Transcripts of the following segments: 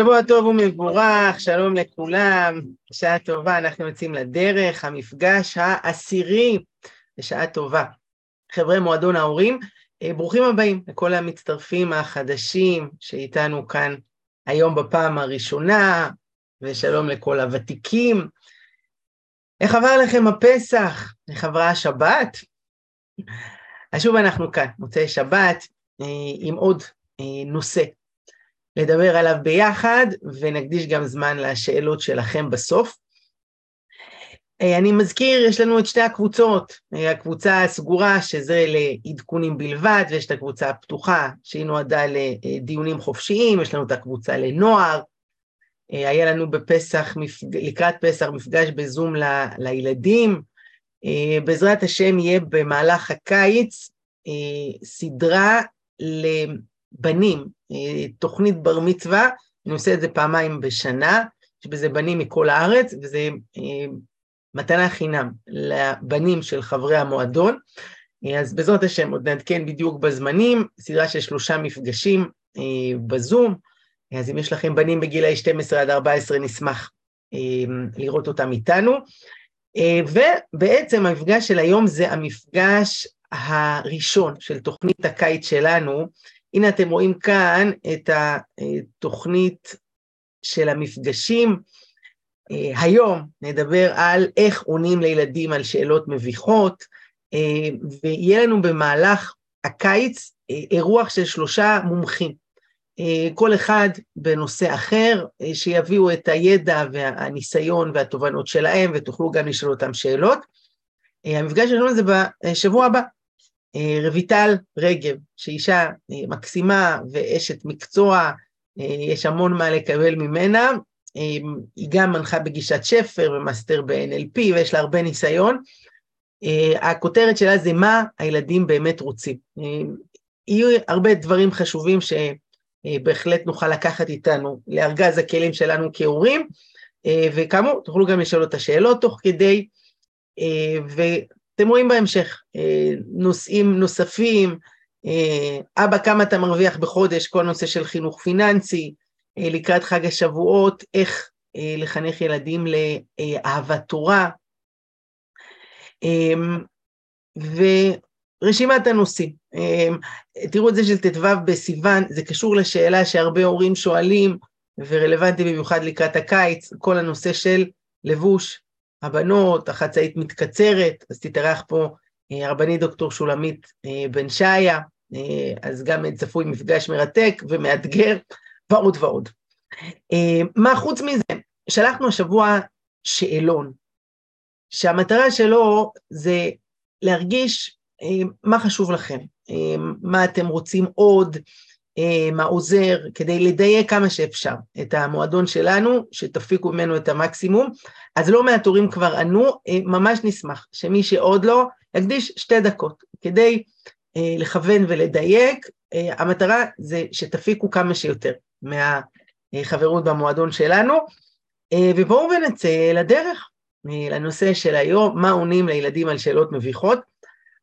שבוע טוב ומבורך, שלום לכולם, שעה טובה, אנחנו יוצאים לדרך, המפגש העשירי, בשעה טובה. חברי מועדון ההורים, אה, ברוכים הבאים לכל המצטרפים החדשים שאיתנו כאן היום בפעם הראשונה, ושלום לכל הוותיקים. איך עבר לכם הפסח? איך עברה השבת? אז שוב אנחנו כאן, מוצאי שבת, אה, עם עוד אה, נושא לדבר עליו ביחד, ונקדיש גם זמן לשאלות שלכם בסוף. אה, אני מזכיר, יש לנו את שתי הקבוצות, אה, הקבוצה הסגורה, שזה לעדכונים בלבד, ויש את הקבוצה הפתוחה, שהיא נועדה לדיונים חופשיים, יש לנו את הקבוצה לנוער, אה, היה לנו בפסח, לקראת פסח, מפגש בזום ל, לילדים, בעזרת השם יהיה במהלך הקיץ סדרה לבנים, אה, תוכנית בר מצווה, אני עושה את זה פעמיים בשנה, יש בזה בנים מכל הארץ, וזה אה, מתנה חינם לבנים של חברי המועדון. אה, אז בעזרת השם עוד נעדכן בדיוק בזמנים, סדרה של שלושה מפגשים בזום, אז אם יש לכם בנים בגילאי 12 עד 14 נשמח לראות אותם איתנו. ובעצם המפגש של היום זה המפגש הראשון של תוכנית הקיץ שלנו, הנה אתם רואים כאן את התוכנית של המפגשים. אה, היום נדבר על איך עונים לילדים על שאלות מביכות, אה, ויהיה לנו במהלך הקיץ אה, אירוח של שלושה מומחים, כל אחד בנושא אחר, שיביאו את הידע והניסיון והתובנות שלהם, ותוכלו גם לשאול אותם שאלות. המפגש שלנו זה בשבוע הבא, רויטל רגב, שאישה אה, מקסימה ואשת מקצוע, אה, יש המון מה לקבל ממנה, היא גם מנחה בגישת שפר ומאסטר ב-NLP ויש לה הרבה ניסיון. הכותרת שלה זה מה הילדים באמת רוצים. יהיו הרבה דברים חשובים שבהחלט נוכל לקחת איתנו לארגז הכלים שלנו כהורים, וכאמור, תוכלו גם לשאול אותה שאלות תוך כדי, אתם רואים בהמשך אה, נושאים נוספים, אה, אבא כמה אתה מרוויח בחודש, כל נושא של חינוך פיננסי, אה, לקראת חג השבועות, איך לחנך ילדים לאהבת תורה, ורשימת הנושאים. תראו את זה של ט"ו בסיוון, זה קשור לשאלה שהרבה הורים שואלים, ורלוונטי במיוחד לקראת הקיץ, כל הנושא של לבוש, הבנות, החצאית מתקצרת, אז תתארח פה אה, הרבנית דוקטור שולמית אה, בן שעיה, אה, אז גם צפוי מפגש מרתק ומאתגר, ועוד ועוד. מה חוץ מזה? שלחנו השבוע שאלון, שהמטרה שלו זה להרגיש מה חשוב לכם, מה אתם רוצים עוד, מה עוזר, כדי לדייק כמה שאפשר את המועדון שלנו, שתפיקו ממנו את המקסימום. אז לא מעט הורים כבר ענו, אה, ממש נשמח שמי שעוד לא, יקדיש שתי דקות כדי אה, לכוון ולדייק. אה, המטרה זה שתפיקו כמה שיותר מהחברות במועדון שלנו, ובואו ונצא לדרך, לנושא של היום, מה עונים לילדים על שאלות מביכות.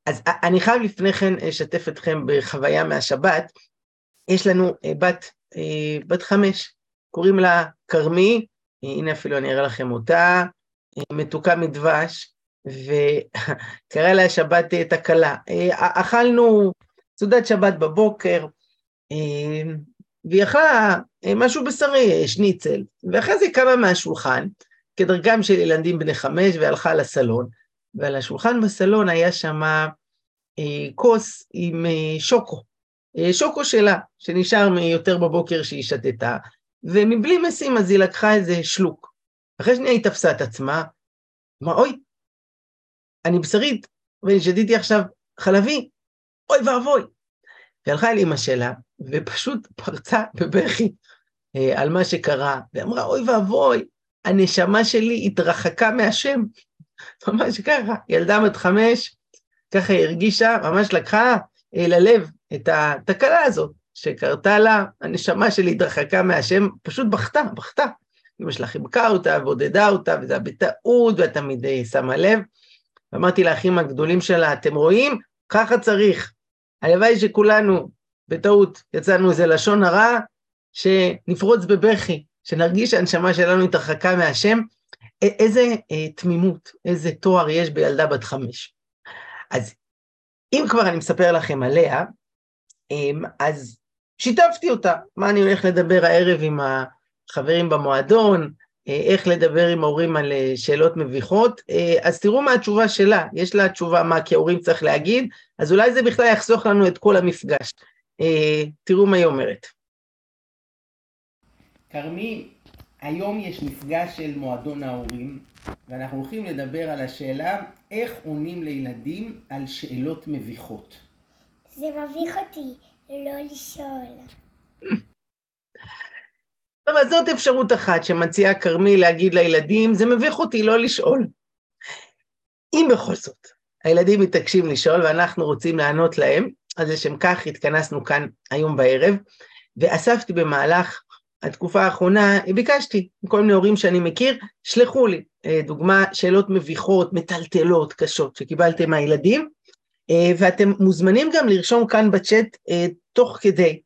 אז אני חייב לפני כן לשתף אתכם בחוויה מהשבת. יש לנו בת, בת חמש, קוראים לה כרמי, הנה אפילו אני אראה לכם אותה, מתוקה מדבש, וקרא לה שבת תקלה. אכלנו סעודת שבת בבוקר, והיא אכלה משהו בשרי, שניצל, ואחרי זה קמה מהשולחן, כדרכם של ילדים בני חמש, והלכה לסלון, ועל השולחן בסלון היה שם כוס עם שוקו, שוקו שלה, שנשאר מיותר בבוקר שהיא שתתה, ומבלי משים אז היא לקחה איזה שלוק. אחרי שנייה היא תפסה את עצמה, אמרה, אוי, אני בשרית, ואני שתיתי עכשיו חלבי, אוי ואבוי. והלכה אל אמא שלה, ופשוט פרצה בבכי אה, על מה שקרה, ואמרה, אוי ואבוי, הנשמה שלי התרחקה מהשם. ממש ככה, ילדה בת חמש, ככה הרגישה, ממש לקחה אה, ללב את התקלה הזאת. שקרתה לה, הנשמה שלי התרחקה מהשם, פשוט בכתה, בכתה. אמא שלה חיבקה אותה ועודדה אותה, וזה היה בטעות, ואת תמיד שמה לב. ואמרתי לאחים הגדולים שלה, אתם רואים? ככה צריך. הלוואי שכולנו, בטעות, יצאנו איזה לשון הרע, שנפרוץ בבכי, שנרגיש שהנשמה שלנו התרחקה מהשם, איזה אה, תמימות, איזה תואר יש בילדה בת חמש. אז אם כבר אני מספר לכם עליה, אז שיתפתי אותה, מה אני הולך לדבר הערב עם החברים במועדון, אה, איך לדבר עם ההורים על אה, שאלות מביכות, אה, אז תראו מה התשובה שלה, יש לה תשובה מה כהורים צריך להגיד, אז אולי זה בכלל יחסוך לנו את כל המפגש. תראו מה היא אומרת. כרמי, היום יש מפגש של מועדון ההורים, ואנחנו הולכים לדבר על השאלה איך עונים לילדים על שאלות מביכות. זה מביך אותי לא לשאול. טוב, אז זאת אפשרות אחת שמציעה כרמי להגיד לילדים, זה מביך אותי לא לשאול. אם בכל זאת הילדים מתעקשים לשאול ואנחנו רוצים לענות להם, אז לשם כך התכנסנו כאן היום בערב, ואספתי במהלך התקופה האחרונה, ביקשתי מכל מיני הורים שאני מכיר, שלחו לי אה, דוגמה, שאלות מביכות, מטלטלות, קשות, שקיבלתם מהילדים, ואתם מוזמנים גם לרשום כאן בצ'אט אה, תוך כדי.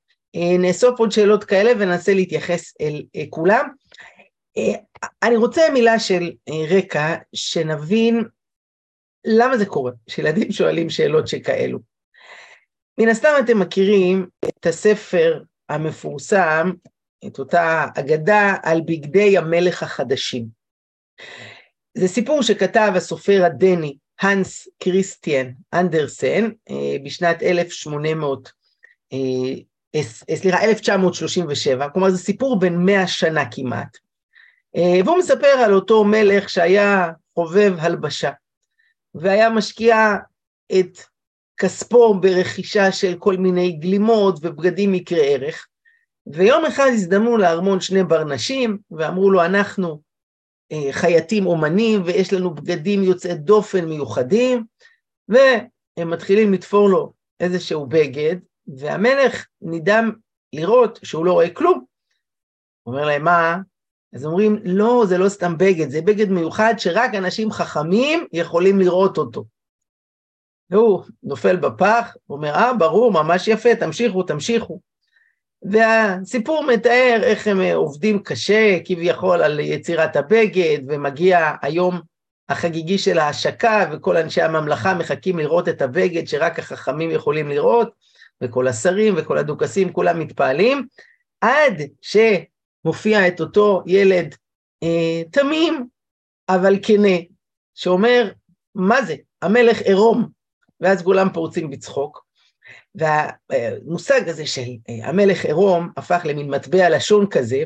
נאסוף עוד שאלות כאלה וננסה להתייחס אל כולם. אני רוצה מילה של רקע, שנבין למה זה קורה, שילדים שואלים שאלות שכאלו. מן הסתם אתם מכירים את הספר המפורסם את אותה אגדה על בגדי המלך החדשים. זה סיפור שכתב הסופר הדני הנס קריסטיאן אנדרסן אה, בשנת 1800, אה, סליחה, 1937, כלומר זה סיפור בן 100 שנה כמעט. אה, והוא מספר על אותו מלך שהיה חובב הלבשה, והיה משקיע את כספו ברכישה של כל מיני גלימות ובגדים יקרי ערך, ויום אחד הזדמנו לארמון שני ברנשים, ואמרו לו, אנחנו אה, חייטים אומנים, ויש לנו בגדים יוצאי דופן מיוחדים, והם מתחילים לתפור לו איזשהו בגד, והמלך נדהם לראות שהוא לא רואה כלום. הוא אומר להם, מה? אז אומרים, לא, זה לא סתם בגד, זה בגד מיוחד שרק אנשים חכמים יכולים לראות אותו. והוא נופל בפח, הוא אומר, אה, ברור, ממש יפה, תמשיכו, תמשיכו. והסיפור מתאר איך הם עובדים קשה, כביכול על יצירת הבגד, ומגיע היום החגיגי של ההשקה, וכל אנשי הממלכה מחכים לראות את הבגד שרק החכמים יכולים לראות, וכל השרים וכל הדוכסים, כולם מתפעלים, עד שמופיע את אותו ילד אה, תמים, אבל כנה, שאומר, מה זה? המלך עירום. ואז כולם פורצים בצחוק. והמושג הזה של אה, המלך עירום הפך למין מטבע לשון כזה,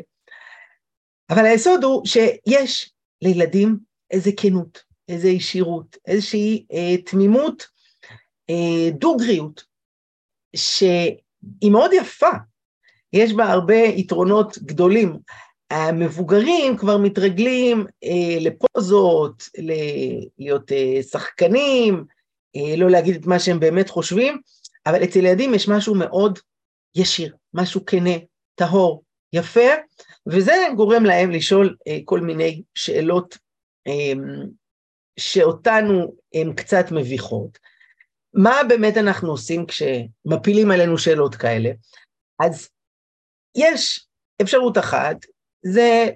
אבל היסוד הוא שיש לילדים איזה כנות, איזה ישירות, איזושהי אה, תמימות, אה, דוגריות, שהיא מאוד יפה, יש בה הרבה יתרונות גדולים. המבוגרים כבר מתרגלים אה, לפוזות, להיות אה, שחקנים, אה, לא להגיד את מה שהם באמת חושבים, אבל אצל ילדים יש משהו מאוד ישיר, משהו כנה, טהור, יפה, וזה גורם להם לשאול אה, כל מיני שאלות אה, שאותנו הן קצת מביכות. מה באמת אנחנו עושים כשמפילים עלינו שאלות כאלה? אז יש אפשרות אחת, זה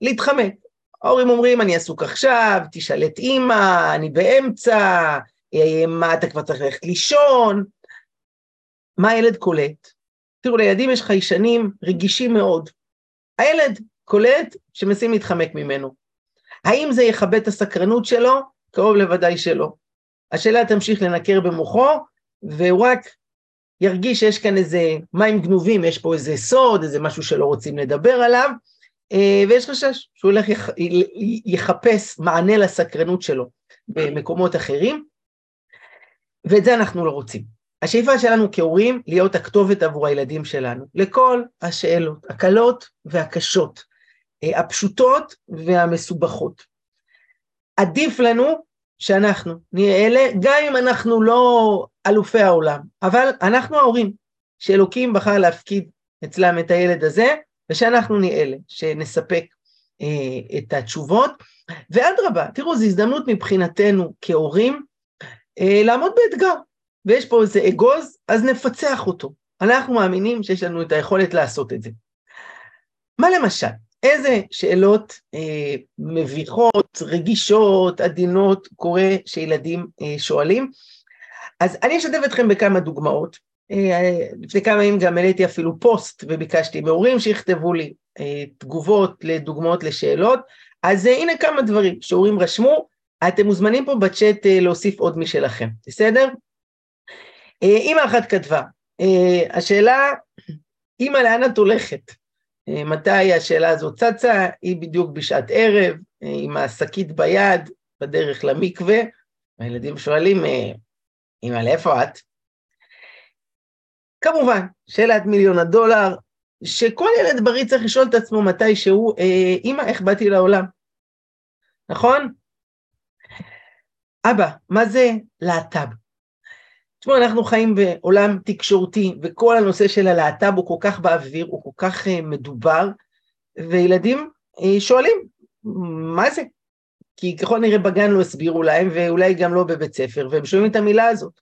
להתחמק. ההורים אומרים, אני עסוק עכשיו, תשאל את אימא, אני באמצע, מה אתה כבר צריך ללכת לישון, מה הילד קולט? תראו, לילדים יש חיישנים רגישים מאוד. הילד קולט שמנסים להתחמק ממנו. האם זה יכבה את הסקרנות שלו? קרוב לוודאי שלא. השאלה תמשיך לנקר במוחו, והוא רק ירגיש שיש כאן איזה מים גנובים, יש פה איזה סוד, איזה משהו שלא רוצים לדבר עליו, אה, ויש חשש שהוא הולך יחפש מענה לסקרנות שלו במקומות אחרים. ואת זה אנחנו לא רוצים. השאיפה שלנו כהורים להיות הכתובת עבור הילדים שלנו, לכל השאלות, הקלות והקשות, אה, הפשוטות והמסובכות. עדיף לנו שאנחנו נהיה אלה, גם אם אנחנו לא אלופי העולם, אבל אנחנו ההורים שאלוקים בחר להפקיד אצלם את הילד הזה, ושאנחנו נהיה אלה שנספק אה, את התשובות. ואדרבה, תראו, זו הזדמנות מבחינתנו כהורים לעמוד באתגר, ויש פה איזה אגוז, אז נפצח אותו. אנחנו מאמינים שיש לנו את היכולת לעשות את זה. מה למשל? איזה שאלות אה, מביכות, רגישות, עדינות, קורה שילדים אה, שואלים? אז אני אשתף אתכם בכמה דוגמאות. אה, לפני כמה ימים גם העליתי אפילו פוסט וביקשתי מהורים שיכתבו לי אה, תגובות לדוגמאות לשאלות. אז אה, הנה כמה דברים שהורים רשמו, אתם מוזמנים פה בצ'אט אה, להוסיף עוד משלכם, בסדר? אה, אימא אחת כתבה, אה, השאלה, אימא לאן את הולכת? אה, מתי השאלה הזאת צצה? היא בדיוק בשעת ערב, אה, עם השקית ביד, בדרך למקווה, והילדים שואלים, אימא, לאיפה את? כמובן, שאלת מיליון הדולר, שכל ילד בריא צריך לשאול את עצמו מתי שהוא, אימא, איך באתי לעולם? נכון? אבא, מה זה להט"ב? תשמעו, אנחנו חיים בעולם תקשורתי, וכל הנושא של הלהט"ב הוא כל כך באוויר, הוא כל כך uh, מדובר, וילדים uh, שואלים, מה זה? כי ככל נראה בגן לא הסבירו להם, ואולי גם לא בבית ספר, והם שומעים את המילה הזאת.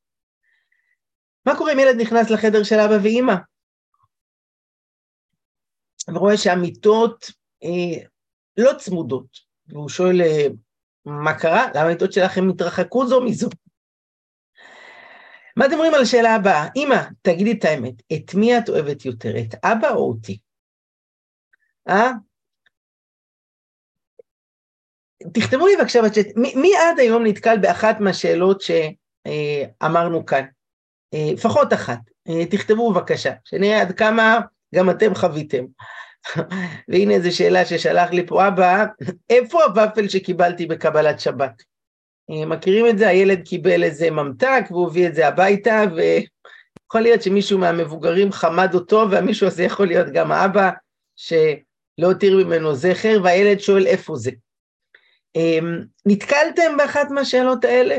מה קורה אם ילד נכנס לחדר של אבא ואימא? ורואה שהמיטות אה, לא צמודות, והוא שואל, אה, מה קרה? למה המיטות שלכם התרחקו זו מזו? מה אתם אומרים על השאלה הבאה? אמא, תגידי את האמת, את מי את אוהבת יותר, את אבא או אותי? אה? תכתבו לי בבקשה בצ'אט, מי, מי עד היום נתקל באחת מהשאלות שאמרנו כאן? אה, לפחות אחת. אה, תכתבו בבקשה, שנראה עד כמה גם אתם חוויתם. והנה איזו שאלה ששלח לי פה אבא, איפה הוואפל שקיבלתי בקבלת שבת? אה, מכירים את זה? הילד קיבל איזה ממתק והוא הביא את זה הביתה, ויכול להיות שמישהו מהמבוגרים חמד אותו, והמישהו הזה יכול להיות גם האבא, שלא הותיר ממנו זכר, והילד שואל איפה זה. אה, נתקלתם באחת מהשאלות האלה?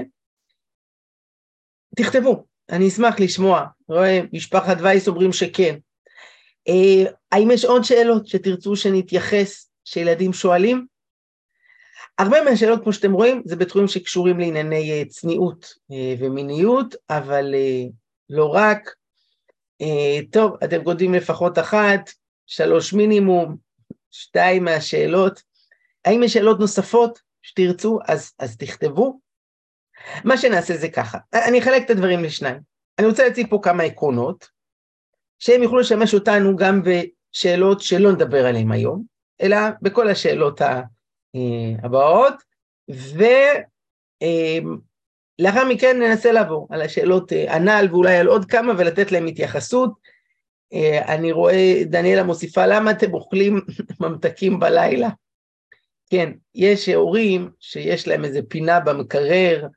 תכתבו, אני אשמח לשמוע. רואה, משפחת וייס אומרים שכן. אה, האם יש עוד שאלות שתרצו שנתייחס, שילדים שואלים? הרבה מהשאלות, כמו שאתם רואים, זה בתחומים שקשורים לענייני אה, צניעות אה, ומיניות, אבל לא רק. טוב, אתם כותבים לפחות אחת, שלוש מינימום, שתיים מהשאלות. האם יש שאלות נוספות שתרצו, אז, אז תכתבו. מה שנעשה זה ככה, אני אחלק את הדברים לשניים. אני רוצה להציג פה כמה עקרונות, שהם יוכלו לשמש אותנו גם בשאלות שלא נדבר עליהן היום, אלא בכל השאלות אה, הבאות, ולאחר מכן ננסה לעבור על השאלות אה, הנ"ל ואולי על עוד כמה ולתת להם התייחסות. אה, אני רואה, דניאלה מוסיפה, למה אתם אוכלים ממתקים בלילה? כן, יש הורים שיש להם איזה פינה במקרר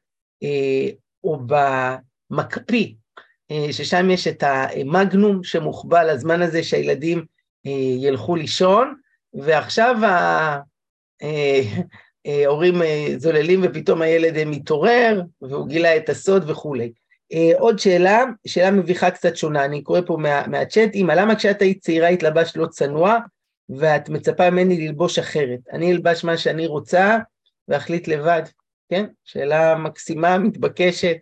או במקפיא, אה, ששם יש את המגנום שמוחבא לזמן הזה שהילדים אה, ילכו לישון, ועכשיו ההורים אה, זוללים ופתאום הילד מתעורר, והוא גילה את הסוד וכולי. עוד שאלה, שאלה מביכה קצת שונה, אני קורא פה מה, מהצ'אט, אמא, למה כשאת היית צעירה התלבשת לא צנוע, ואת מצפה ממני ללבוש אחרת? אני אלבש מה שאני רוצה ואחליט לבד, כן? שאלה מקסימה, מתבקשת.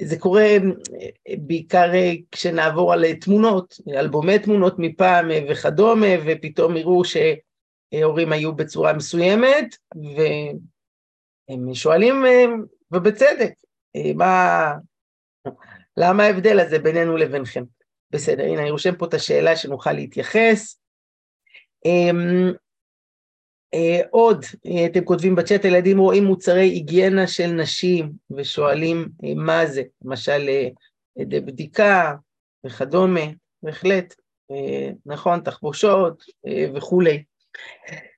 זה קורה אה, בעיקר אה, כשנעבור על תמונות, אלבומי תמונות מפעם אה, וכדומה, ופתאום יראו שהורים היו בצורה מסוימת, והם שואלים, ובצדק, מה, למה ההבדל הזה בינינו לבינכם? בסדר, הנה, אני רושם פה את השאלה שנוכל להתייחס. אה, עוד, אה, אתם כותבים בצ'אט, הילדים רואים מוצרי היגיינה של נשים ושואלים אה, מה זה, למשל בדיקה וכדומה, בהחלט, נכון, תחבושות וכולי.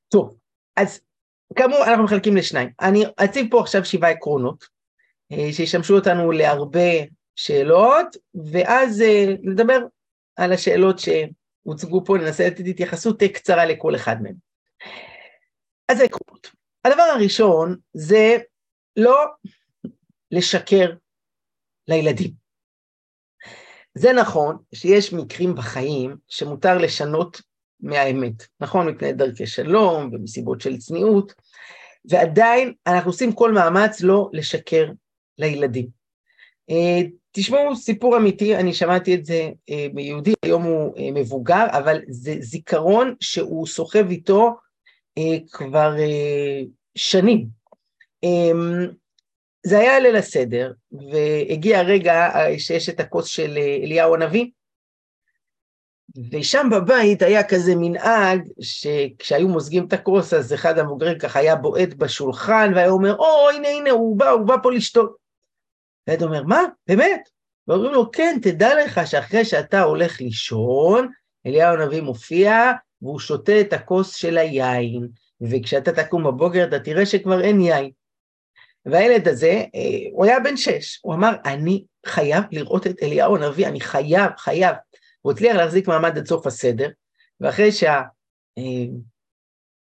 טוב, אז כאמור, אנחנו מחלקים לשניים. אני אציב פה עכשיו שבעה עקרונות, שישמשו אותנו להרבה שאלות, ואז נדבר על השאלות שהוצגו פה, ננסה לתת התייחסות קצרה לכל אחד מהם. אז זה עקרונות. הדבר הראשון זה לא לשקר לילדים. זה נכון שיש מקרים בחיים שמותר לשנות מהאמת, נכון? מפני דרכי שלום ומסיבות של צניעות, ועדיין אנחנו עושים כל מאמץ לא לשקר לילדים. אה, תשמעו סיפור אמיתי, אני שמעתי את זה אה, מיהודי, היום הוא אה, מבוגר, אבל זה זיכרון שהוא סוחב איתו אה, כבר אה, שנים. אה, זה היה ליל הסדר, והגיע הרגע אה, שיש את הכוס של אה, אליהו הנביא, ושם בבית היה כזה מנהג שכשהיו מוזגים את הכוס, אז אחד המבוגרים ככה היה בועט בשולחן, והיה אומר, או, הנה, הנה, הוא בא, הוא בא פה לשתות. והילד אומר, מה? באמת? ואומרים לו, כן, תדע לך שאחרי שאתה הולך לישון, אליהו הנביא מופיע, והוא שותה את הכוס של היין, וכשאתה תקום בבוקר אתה תראה שכבר אין יין. והילד הזה, אה, הוא היה בן שש, הוא אמר, אני חייב לראות את אליהו הנביא, אני חייב, חייב. הוא הצליח להחזיק מעמד עד סוף הסדר, ואחרי שהכל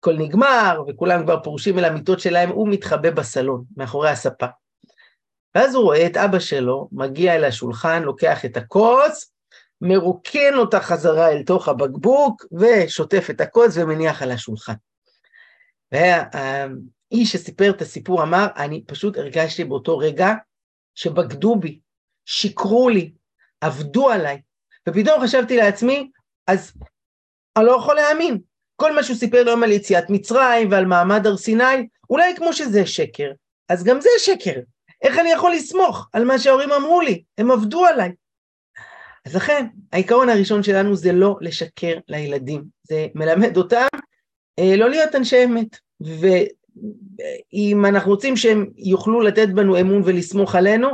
אה, נגמר וכולם כבר פורשים אל המיטות שלהם, הוא מתחבא בסלון, מאחורי הספה. ואז הוא רואה את אבא שלו מגיע אל השולחן, לוקח את הכוס, מרוקן אותה חזרה אל תוך הבקבוק, ושוטף את הכוס ומניח על השולחן. והאיש שסיפר את הסיפור אמר, אני פשוט הרגשתי באותו רגע שבגדו בי, שיקרו לי, עבדו עליי, ופתאום חשבתי לעצמי, אז אני לא יכול להאמין. כל מה שהוא סיפר היום על יציאת מצרים ועל מעמד הר סיני, אולי כמו שזה שקר, אז גם זה שקר. איך אני יכול לסמוך על מה שההורים אמרו לי? הם עבדו עליי. אז לכן, העיקרון הראשון שלנו זה לא לשקר לילדים. זה מלמד אותם אה, לא להיות אנשי אמת. ואם אנחנו רוצים שהם יוכלו לתת בנו אמון ולסמוך עלינו,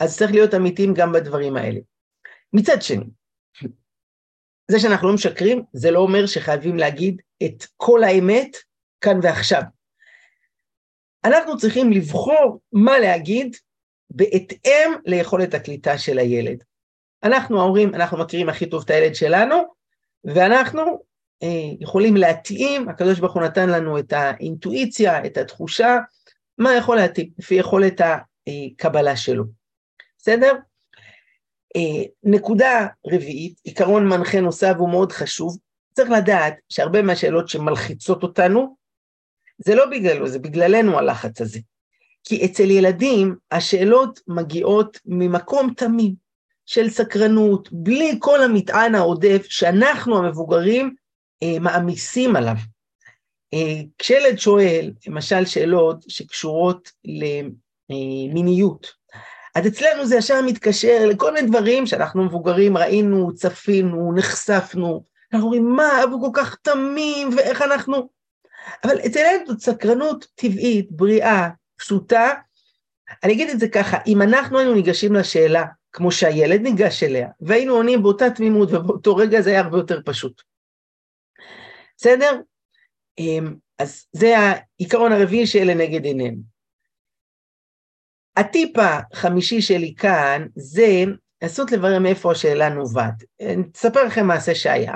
אז צריך להיות אמיתיים גם בדברים האלה. מצד שני, זה שאנחנו לא משקרים, זה לא אומר שחייבים להגיד את כל האמת כאן ועכשיו. אנחנו צריכים לבחור מה להגיד בהתאם ליכולת הקליטה של הילד. אנחנו ההורים, אנחנו מכירים הכי טוב את הילד שלנו, ואנחנו אה, יכולים להתאים, הקדוש ברוך הוא נתן לנו את האינטואיציה, את התחושה, מה יכול להתאים, לפי יכולת הקבלה שלו. בסדר? אה, נקודה רביעית, עיקרון מנחה נוסף והוא מאוד חשוב, צריך לדעת שהרבה מהשאלות שמלחיצות אותנו, זה לא בגללו, זה בגללנו הלחץ הזה. כי אצל ילדים השאלות מגיעות ממקום תמים של סקרנות, בלי כל המטען העודף שאנחנו המבוגרים אה, מעמיסים עליו. אה, כשילד שואל, למשל שאלות שקשורות למיניות, אז אצלנו זה ישר מתקשר לכל מיני דברים שאנחנו מבוגרים ראינו, צפינו, נחשפנו, אנחנו אומרים, מה, הוא כל כך תמים, ואיך אנחנו... אבל אצלנו זאת סקרנות טבעית, בריאה, פשוטה. אני אגיד את זה ככה, אם אנחנו היינו ניגשים לשאלה, כמו שהילד ניגש אליה, והיינו עונים באותה תמימות, ובאותו רגע זה היה הרבה יותר פשוט. בסדר? אמ, אז זה העיקרון הרביעי שאלה נגד עינינו. הטיפ החמישי שלי כאן זה לנסות לברר מאיפה השאלה נובעת. אני אספר לכם מעשה שהיה.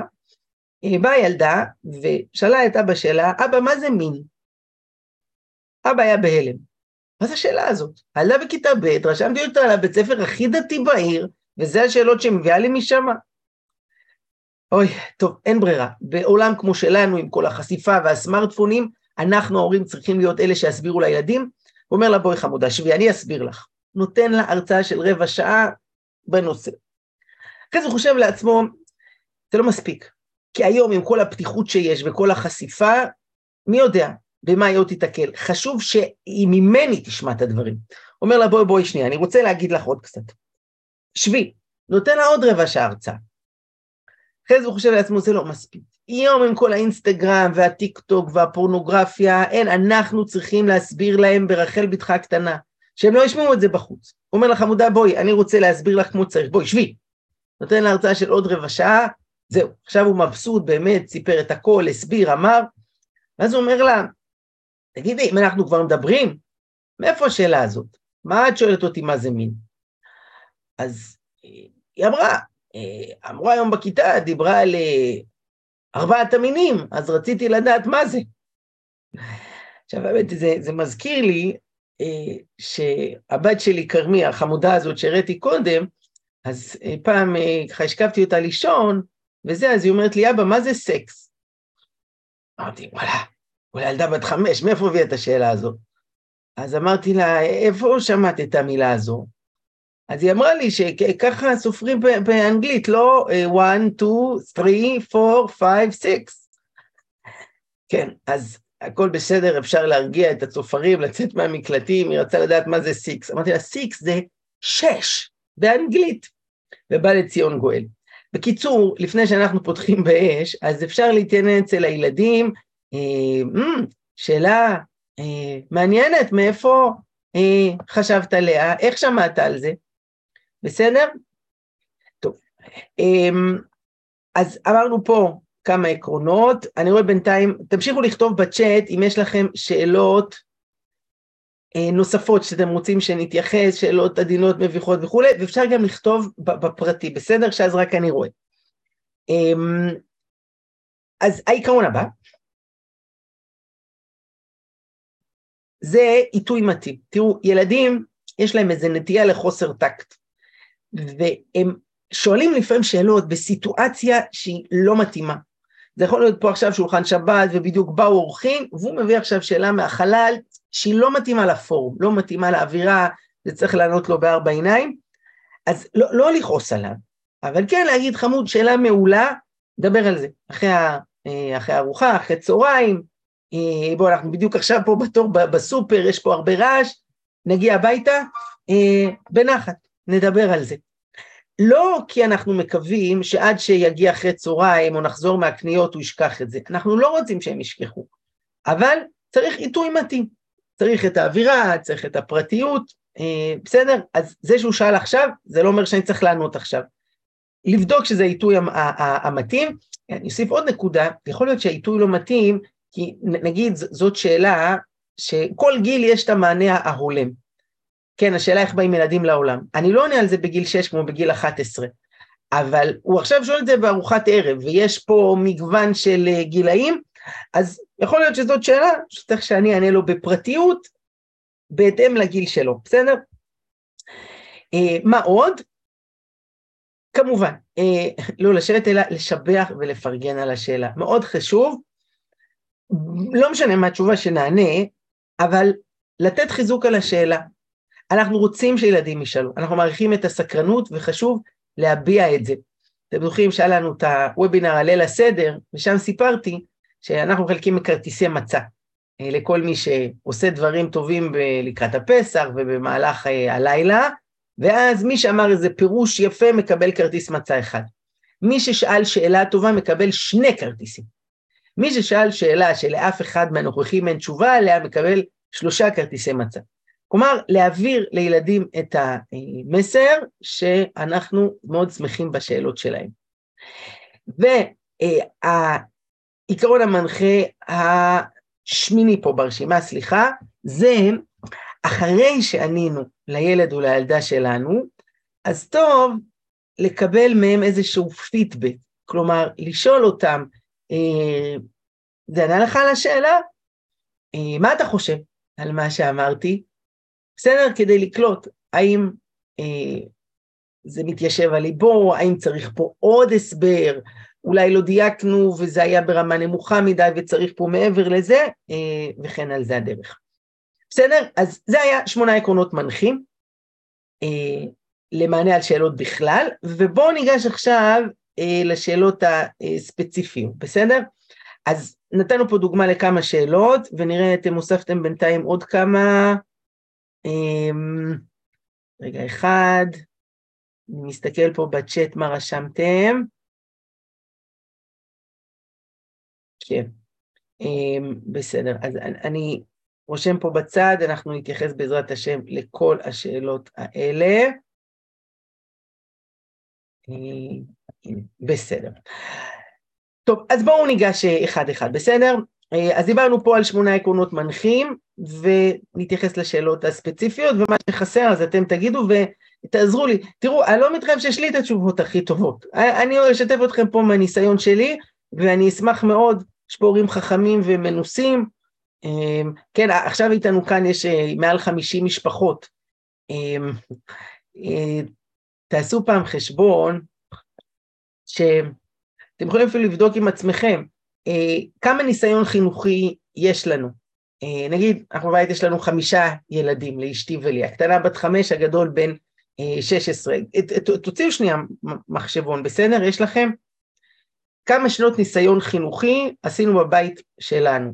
באה ילדה ושאלה את אבא שלה, אבא, מה זה מין? אבא היה בהלם. מה זה השאלה הזאת? הילדה בכיתה ב', רשמתי אותה לבית ספר הכי דתי בעיר, וזה השאלות שמביאה לי משם. אוי, טוב, אין ברירה. בעולם כמו שלנו, עם כל החשיפה והסמארטפונים, אנחנו ההורים צריכים להיות אלה שיסבירו לילדים, הוא אומר לה, בואי חמודה, שבי, אני אסביר לך. נותן לה הרצאה של רבע שעה בנושא. אחרי זה הוא חושב לעצמו, זה לא מספיק. כי היום עם כל הפתיחות שיש וכל החשיפה, מי יודע במה היא עוד תיתקל. חשוב שהיא ממני תשמע את הדברים. אומר לה, בואי, בואי שנייה, אני רוצה להגיד לך עוד קצת. שבי, נותן לה עוד רבע שעה הרצאה. אחרי זה הוא חושב לעצמו, זה לא מספיק. היום עם כל האינסטגרם והטיק טוק והפורנוגרפיה, אין, אנחנו צריכים להסביר להם ברחל בתך הקטנה, שהם לא ישמעו את זה בחוץ. הוא אומר לך, עמודה, בואי, אני רוצה להסביר לך כמו צריך, בואי, שבי. נותן לה הרצאה של עוד רבע שעה, זהו, עכשיו הוא מבסוט, באמת, סיפר את הכל, הסביר, אמר, ואז הוא אומר לה, תגידי, אם אנחנו כבר מדברים, מאיפה השאלה הזאת? מה את שואלת אותי מה זה מין? אז היא אמרה, אה, אמרה היום בכיתה, דיברה על אה, ארבעת המינים, אז רציתי לדעת מה זה. עכשיו, באמת, זה, זה מזכיר לי אה, שהבת שלי, כרמי, החמודה הזאת שהראיתי קודם, אז פעם ככה השכבתי אותה לישון, וזה, אז היא אומרת לי, אבא, מה זה סקס? אמרתי, וואלה, וואלה, ילדה בת חמש, מאיפה הביאה את השאלה הזו? אז אמרתי לה, איפה שמעת את המילה הזו? אז היא אמרה לי שככה סופרים באנגלית, לא 1, 2, 3, 4, 5, 6. כן, אז הכל בסדר, אפשר להרגיע את הצופרים, לצאת מהמקלטים, היא רצה לדעת מה זה 6. אמרתי לה, 6 זה 6 באנגלית, ובא לציון גואל. בקיצור, לפני שאנחנו פותחים באש, אז אפשר להתעניין אצל הילדים, שאלה אה, מעניינת, מאיפה אה, חשבת עליה, איך שמעת על זה? בסדר? טוב, אה, אז אמרנו פה כמה עקרונות, אני רואה בינתיים, תמשיכו לכתוב בצ'אט אם יש לכם שאלות אה, נוספות שאתם רוצים שנתייחס, שאלות עדינות, מביכות וכולי, ואפשר גם לכתוב בפרטי, בסדר? שאז רק אני רואה. אמ, אז העיקרון הבא, זה עיתוי מתאים. תראו, ילדים, יש להם איזו נטייה לחוסר טקט, והם שואלים לפעמים שאלות בסיטואציה שהיא לא מתאימה. זה יכול להיות פה עכשיו שולחן שבת ובדיוק באו אורחים, והוא מביא עכשיו שאלה מהחלל שהיא לא מתאימה לפורום, לא מתאימה לאווירה, זה צריך לענות לו בארבע עיניים, אז לא, לא לכעוס עליו, אבל כן להגיד חמוד, שאלה מעולה, דבר על זה, אחרי, אה, אחרי הארוחה, אחרי צהריים, בואו, אנחנו בדיוק עכשיו פה בתור בסופר, יש פה הרבה רעש, נגיע הביתה, אה, בנחת, נדבר על זה. לא כי אנחנו מקווים שעד שיגיע אחרי צהריים או נחזור מהקניות הוא ישכח את זה, אנחנו לא רוצים שהם ישכחו, אבל צריך עיתוי מתאים, צריך את האווירה, צריך את הפרטיות, אה, בסדר? אז זה שהוא שאל עכשיו, זה לא אומר שאני צריך לענות עכשיו. לבדוק שזה העיתוי המתאים, אני אוסיף עוד נקודה, יכול להיות שהעיתוי לא מתאים, כי נגיד זאת שאלה שכל גיל יש את המענה ההולם. כן, השאלה איך באים ילדים לעולם. אני לא עונה על זה בגיל 6 כמו בגיל 11, אבל הוא עכשיו שואל את זה בארוחת ערב, ויש פה מגוון של אה, גילאים, אז יכול להיות שזאת שאלה שצריך שאני אענה לו בפרטיות, בהתאם לגיל שלו, בסדר? אה, מה עוד? כמובן, אה, לא לשבת אלא לשבח ולפרגן על השאלה. מאוד חשוב, לא משנה מה התשובה שנענה, אבל לתת חיזוק על השאלה. אנחנו רוצים שילדים ישאלו, אנחנו מעריכים את הסקרנות וחשוב להביע את זה. אתם זוכרים שהיה לנו את הוובינר על ליל הסדר, ושם סיפרתי שאנחנו מחלקים כרטיסי מצה אה, לכל מי שעושה דברים טובים לקראת הפסח ובמהלך אה, הלילה, ואז מי שאמר איזה פירוש יפה מקבל כרטיס מצה אחד. מי ששאל שאלה טובה מקבל שני כרטיסים. מי ששאל שאלה שלאף אחד מהנוכחים אין תשובה עליה מקבל שלושה כרטיסי מצה. כלומר, להעביר לילדים את המסר שאנחנו מאוד שמחים בשאלות שלהם. והעיקרון המנחה השמיני פה ברשימה, סליחה, זה אחרי שענינו לילד או לילדה שלנו, אז טוב לקבל מהם איזשהו פידבק, כלומר, לשאול אותם, זה ענה לך על השאלה? אה, מה אתה חושב על מה שאמרתי? בסדר? כדי לקלוט האם אה, זה מתיישב על ליבו, האם צריך פה עוד הסבר, אולי לא דייקנו וזה היה ברמה נמוכה מדי וצריך פה מעבר לזה, אה, וכן על זה הדרך. בסדר? אז זה היה שמונה עקרונות מנחים אה, למענה על שאלות בכלל, ובואו ניגש עכשיו אה, לשאלות הספציפיות, בסדר? אז נתנו פה דוגמה לכמה שאלות, ונראה, אתם הוספתם בינתיים עוד כמה אמ, רגע אחד, אני מסתכל פה בצ'אט מה רשמתם. כן, אמ, בסדר. אז אני רושם פה בצד, אנחנו נתייחס בעזרת השם לכל השאלות האלה. אמ, בסדר. טוב, אז בואו ניגש אחד-אחד, בסדר? אז דיברנו פה על שמונה עקרונות מנחים, ונתייחס לשאלות הספציפיות, ומה שחסר אז אתם תגידו ותעזרו לי. תראו, אני לא מתחייב שיש לי את התשובות הכי טובות. אני אשתף אתכם פה מהניסיון שלי, ואני אשמח מאוד, יש פה הורים חכמים ומנוסים. כן, עכשיו איתנו כאן יש אה, מעל 50 משפחות. אה, תעשו פעם חשבון, שאתם יכולים אפילו לבדוק עם עצמכם, אה, כמה ניסיון חינוכי יש לנו. אה, נגיד, אנחנו בבית יש לנו חמישה ילדים, לאשתי ולי, הקטנה בת חמש, הגדול בן 16. תוציאו שנייה מחשבון, בסדר? יש לכם? כמה שנות ניסיון חינוכי עשינו בבית שלנו.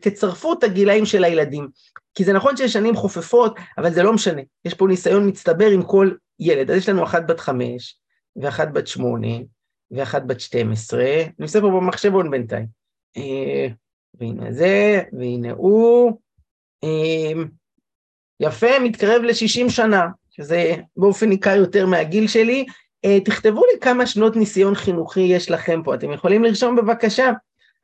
תצרפו את הגילאים של הילדים, כי זה נכון שיש שנים חופפות, אבל זה לא משנה. יש פה ניסיון מצטבר עם כל ילד. אז יש לנו אחת בת חמש, ואחת בת שמונה, ואחת בת 12, אני עושה פה במחשבון בינתיים. והנה זה, והנה הוא. יפה, מתקרב ל-60 שנה, שזה באופן ניכר יותר מהגיל שלי. תכתבו לי כמה שנות ניסיון חינוכי יש לכם פה, אתם יכולים לרשום בבקשה.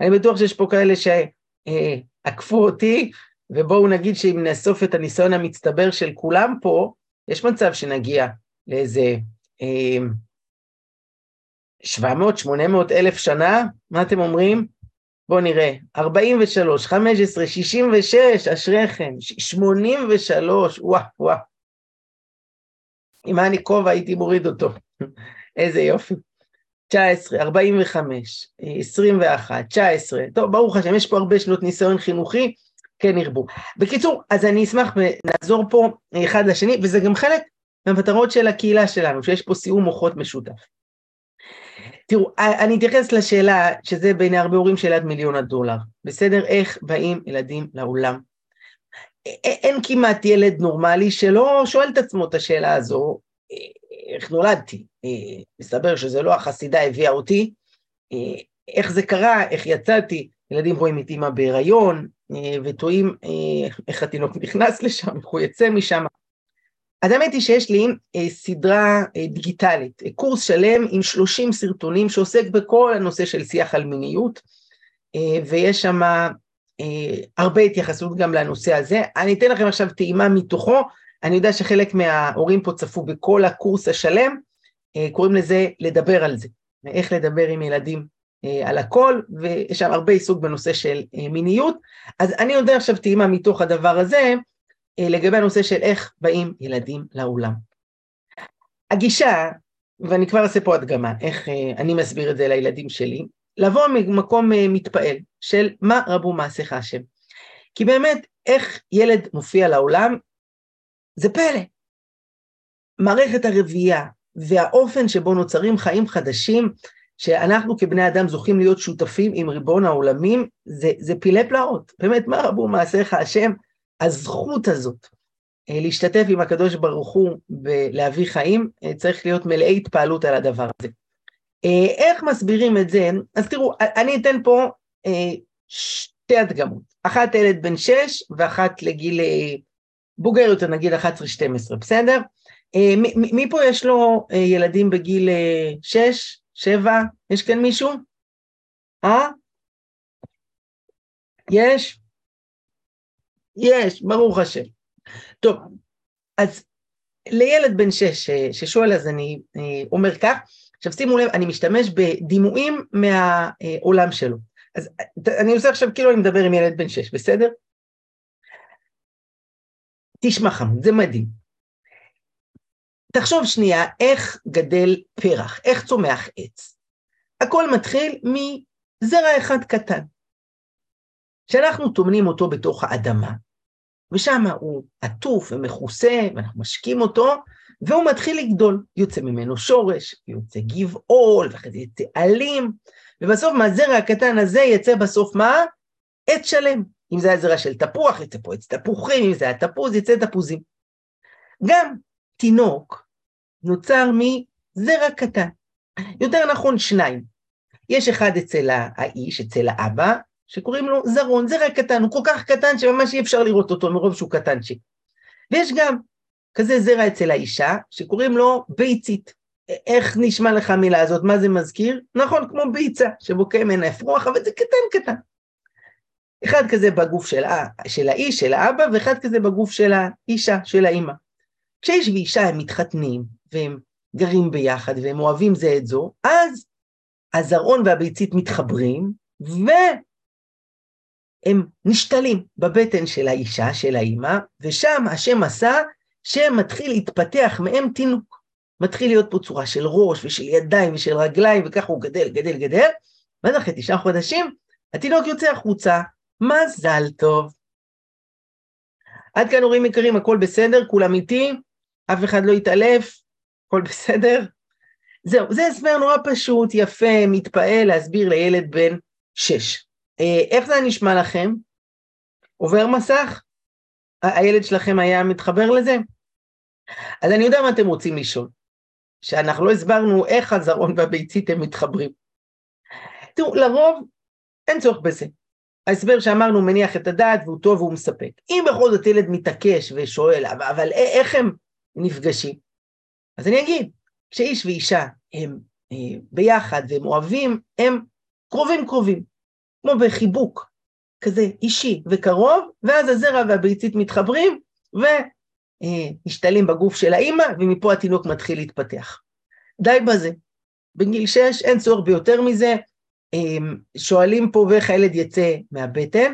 אני בטוח שיש פה כאלה שעקפו אותי, ובואו נגיד שאם נאסוף את הניסיון המצטבר של כולם פה, יש מצב שנגיע לאיזה 700-800 אלף שנה, מה אתם אומרים? בואו נראה, 43, 15, 66, אשריכם, 83, וואו, וואו. אם היה לי כובע הייתי מוריד אותו, איזה יופי. 19, 45, 21, 19, טוב, ברוך השם, יש פה הרבה שנות ניסיון חינוכי, כן ירבו. בקיצור, אז אני אשמח ונעזור פה אחד לשני, וזה גם חלק מהמטרות של הקהילה שלנו, שיש פה סיום מוחות משותף. תראו, אני אתייחס לשאלה, שזה בעיני הרבה הורים שאלת מיליון הדולר, בסדר? איך באים ילדים לעולם? אין כמעט ילד נורמלי שלא שואל את עצמו את השאלה הזו, איך נולדתי? מסתבר שזה לא החסידה הביאה אותי, איך זה קרה, איך יצאתי, ילדים רואים את אימא בהיריון, ותוהים איך התינוק נכנס לשם, איך הוא יצא משם. אז האמת היא שיש לי סדרה דיגיטלית, קורס שלם עם 30 סרטונים שעוסק בכל הנושא של שיח על מיניות, ויש שם הרבה התייחסות גם לנושא הזה. אני אתן לכם עכשיו טעימה מתוכו, אני יודע שחלק מההורים פה צפו בכל הקורס השלם, קוראים לזה לדבר על זה, איך לדבר עם ילדים על הכל, ויש שם הרבה עיסוק בנושא של מיניות. אז אני יודע עכשיו טעימה מתוך הדבר הזה, לגבי הנושא של איך באים ילדים לעולם. הגישה, ואני כבר אעשה פה הדגמה, איך אני מסביר את זה לילדים שלי, לבוא ממקום מתפעל של מה רבו מעשיך השם. כי באמת, איך ילד מופיע לעולם, זה פלא. מערכת הרבייה והאופן שבו נוצרים חיים חדשים, שאנחנו כבני אדם זוכים להיות שותפים עם ריבון העולמים, זה, זה פילי פלאות. באמת, מה רבו מעשיך השם? הזכות הזאת להשתתף עם הקדוש ברוך הוא ולהביא חיים, צריך להיות מלאי התפעלות על הדבר הזה. איך מסבירים את זה? אז תראו, אני אתן פה שתי הדגמות, אחת ילד בן שש ואחת לגיל בוגר יותר, נגיד 11-12, בסדר? מי פה יש לו ילדים בגיל שש, שבע? יש כאן מישהו? אה? יש? יש, ברוך השם. טוב, אז לילד בן שש ששואל, אז אני אומר כך, עכשיו שימו לב, אני משתמש בדימויים מהעולם שלו. אז אני עושה עכשיו כאילו אני מדבר עם ילד בן שש, בסדר? תשמע חמוד, זה מדהים. תחשוב שנייה איך גדל פרח, איך צומח עץ. הכל מתחיל מזרע אחד קטן. שאנחנו טומנים אותו בתוך האדמה, ושם הוא עטוף ומכוסה, ואנחנו משקים אותו, והוא מתחיל לגדול. יוצא ממנו שורש, יוצא גבעול, ואחרי זה יצא עלים, ובסוף מהזרע הקטן הזה יצא בסוף מה? עץ שלם. אם זה היה זרע של תפוח, יצא פה עץ תפוחים, אם זה היה תפוז, יצא תפוזים. גם תינוק נוצר מזרע קטן. יותר נכון שניים. יש אחד אצל האיש, אצל האבא, שקוראים לו זרעון, זרע קטן, הוא כל כך קטן שממש אי אפשר לראות אותו מרוב שהוא קטנצ'יק. ויש גם כזה זרע אצל האישה, שקוראים לו ביצית. איך נשמע לך המילה הזאת? מה זה מזכיר? נכון, כמו ביצה, שבוקע ממנה אפרוח, אבל זה קטן קטן. אחד כזה בגוף של, של האיש, של האבא, ואחד כזה בגוף של האישה, של האימא. כשאיש ואישה הם מתחתנים, והם גרים ביחד, והם אוהבים זה את זו, אז הזרעון והביצית מתחברים, והם נשתלים בבטן של האישה, של האימא, ושם השם עשה שמתחיל להתפתח מהם תינוק. מתחיל להיות פה צורה של ראש ושל ידיים ושל רגליים, וככה הוא גדל, גדל, גדל, ואז אחרי תשעה חודשים, התינוק יוצא החוצה, מזל טוב. עד כאן הורים יקרים, הכל בסדר? כולם איתי? אף אחד לא יתעלף, הכל בסדר? זהו, זה הסבר נורא פשוט, יפה, מתפעל להסביר לילד בן שש. אה, איך זה נשמע לכם? עובר מסך? הילד שלכם היה מתחבר לזה? אז אני יודע מה אתם רוצים לשאול, שאנחנו לא הסברנו איך הזרעון והביצית הם מתחברים. תראו, לרוב אין צורך בזה. ההסבר שאמרנו מניח את הדעת והוא טוב והוא מספק. אם בכל זאת ילד מתעקש ושואל, אבל איך הם נפגשים? אז אני אגיד, כשאיש ואישה הם אה, ביחד והם אוהבים, הם קרובים קרובים, כמו בחיבוק כזה אישי וקרוב, ואז הזרע והביצית מתחברים ונשתלים בגוף של האימא, ומפה התינוק מתחיל להתפתח. די בזה. בגיל שש אין צורך ביותר מזה, אמ, שואלים פה ואיך הילד יצא מהבטן,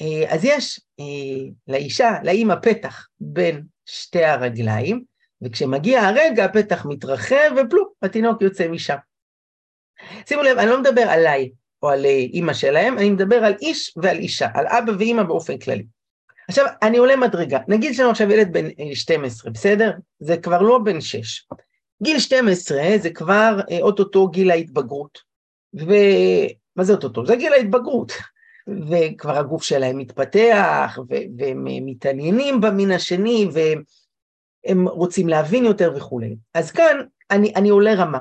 אה, אז יש אה, לאישה, לאימא פתח בין שתי הרגליים, וכשמגיע הרגע הפתח מתרחב ופלופ, התינוק יוצא משם. שימו לב, אני לא מדבר עליי או על אה, אימא שלהם, אני מדבר על איש ועל אישה, על אבא ואימא באופן כללי. עכשיו, אני עולה מדרגה, נגיד שיש עכשיו ילד בן 12, בסדר? זה כבר לא בן 6. גיל 12 זה כבר אוטוטו גיל ההתבגרות. ומה זה אוטוטו? זה גיל ההתבגרות. וכבר הגוף שלהם מתפתח, והם מתעניינים במין השני, והם רוצים להבין יותר וכולי. אז כאן אני, אני עולה רמה.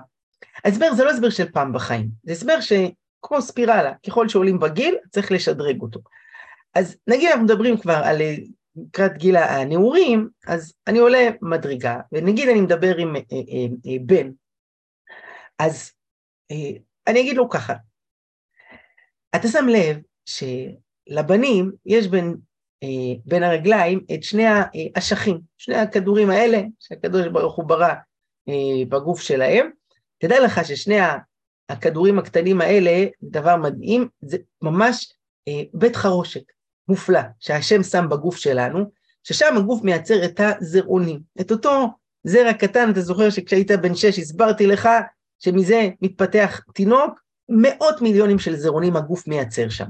ההסבר זה לא הסבר של פעם בחיים, זה הסבר שכמו ספירלה, ככל שעולים בגיל, צריך לשדרג אותו. אז נגיד אנחנו מדברים כבר על לקראת גיל הנעורים, אז אני עולה מדרגה, ונגיד אני מדבר עם אה, אה, אה, בן, אז אני אגיד לו ככה, אתה שם לב שלבנים יש בין, אה, בין הרגליים את שני האשכים, שני הכדורים האלה שהקדוש ברוך הוא ברא אה, בגוף שלהם. תדע לך ששני הכדורים הקטנים האלה, דבר מדהים, זה ממש אה, בית חרושת מופלא שהשם שם בגוף שלנו, ששם הגוף מייצר את הזרעונים, את אותו זרע קטן, אתה זוכר שכשהיית בן שש הסברתי לך שמזה מתפתח תינוק, מאות מיליונים של זרעונים הגוף מייצר שם.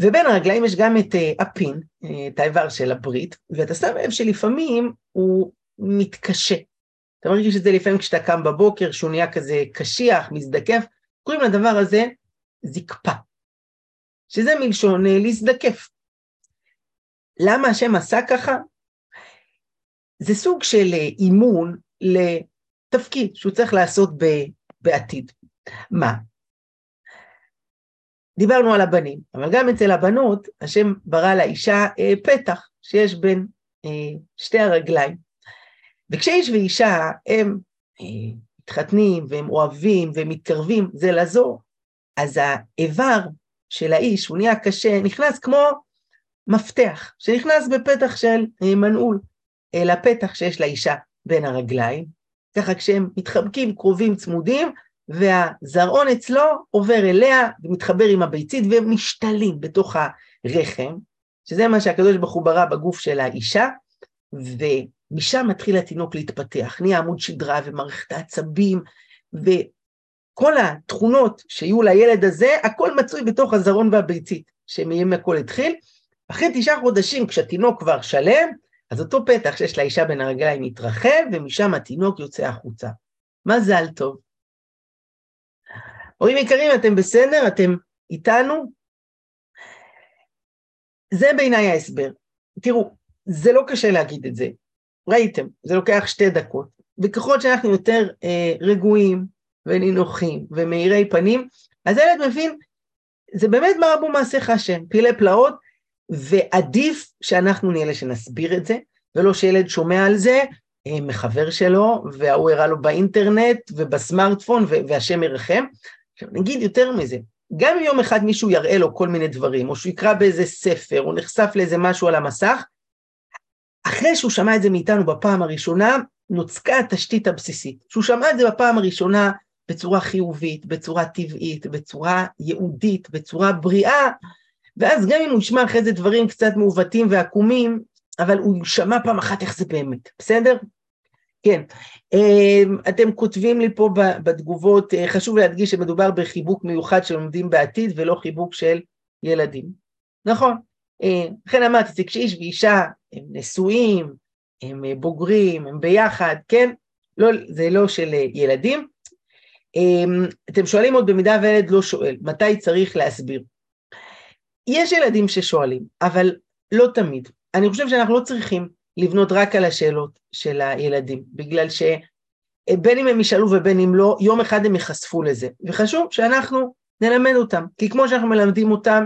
ובין הרגליים יש גם את uh, הפין, uh, את האיבר של הברית, ואתה שם לב שלפעמים הוא מתקשה. אתה מרגיש את זה לפעמים כשאתה קם בבוקר, שהוא נהיה כזה קשיח, מזדקף, קוראים לדבר הזה זקפה, שזה מלשון uh, להזדקף. למה השם עשה ככה? זה סוג של אימון תפקיד שהוא צריך לעשות בעתיד. מה? דיברנו על הבנים, אבל גם אצל הבנות, השם ברא לאישה אה, פתח שיש בין אה, שתי הרגליים. וכשאיש ואישה הם אה, מתחתנים והם אוהבים והם מתקרבים זה לזו, אז האיבר של האיש, הוא נהיה קשה, נכנס כמו מפתח, שנכנס בפתח של אה, מנעול, אל הפתח שיש לאישה בין הרגליים, ככה כשהם מתחבקים קרובים צמודים, והזרעון אצלו עובר אליה ומתחבר עם הביצית והם משתלים בתוך הרחם, שזה מה שהקדוש ברוך הוא ברא בגוף של האישה, ומשם מתחיל התינוק להתפתח, נהיה עמוד שדרה ומערכת העצבים, וכל התכונות שיהיו לילד הזה, הכל מצוי בתוך הזרעון והביצית, שמהם הכל התחיל. אחרי תשעה חודשים, כשהתינוק כבר שלם, אז אותו פתח שיש לאישה בין הרגליים מתרחב, ומשם התינוק יוצא החוצה. מזל טוב. הורים יקרים, אתם בסדר? אתם איתנו? זה בעיניי ההסבר. תראו, זה לא קשה להגיד את זה. ראיתם, זה לוקח שתי דקות. וככל שאנחנו יותר אה, רגועים ונינוחים ומאירי פנים, אז הילד מבין, זה באמת מה רבו מעשיך השם, פילי פלאות, ועדיף שאנחנו נהיה אלה שנסביר את זה, ולא שילד שומע על זה אה, מחבר שלו, והוא הראה לו באינטרנט ובסמארטפון, והשם ירחם. עכשיו, נגיד יותר מזה, גם אם יום אחד מישהו יראה לו כל מיני דברים, או שהוא יקרא באיזה ספר, או נחשף לאיזה משהו על המסך, אחרי שהוא שמע את זה מאיתנו בפעם הראשונה, נוצקה התשתית הבסיסית. שהוא שמע את זה בפעם הראשונה בצורה חיובית, בצורה טבעית, בצורה ייעודית, בצורה בריאה, ואז גם אם הוא ישמע אחרי זה דברים קצת מעוותים ועקומים, אבל הוא שמע פעם אחת איך זה באמת, בסדר? כן. אמ, אתם כותבים לי פה בתגובות, אה, חשוב להדגיש שמדובר בחיבוק מיוחד שלומדים בעתיד ולא חיבוק של ילדים. נכון. אה, לכן אמרתי, זה כשאיש ואישה הם נשואים, הם בוגרים, הם ביחד, כן? לא, זה לא של ילדים. אתם שואלים עוד במידה והילד לא שואל, מתי צריך להסביר? יש ילדים ששואלים, אבל לא תמיד. אני חושב שאנחנו לא צריכים לבנות רק על השאלות של הילדים, בגלל שבין אם הם ישאלו ובין אם לא, יום אחד הם ייחשפו לזה. וחשוב שאנחנו נלמד אותם, כי כמו שאנחנו מלמדים אותם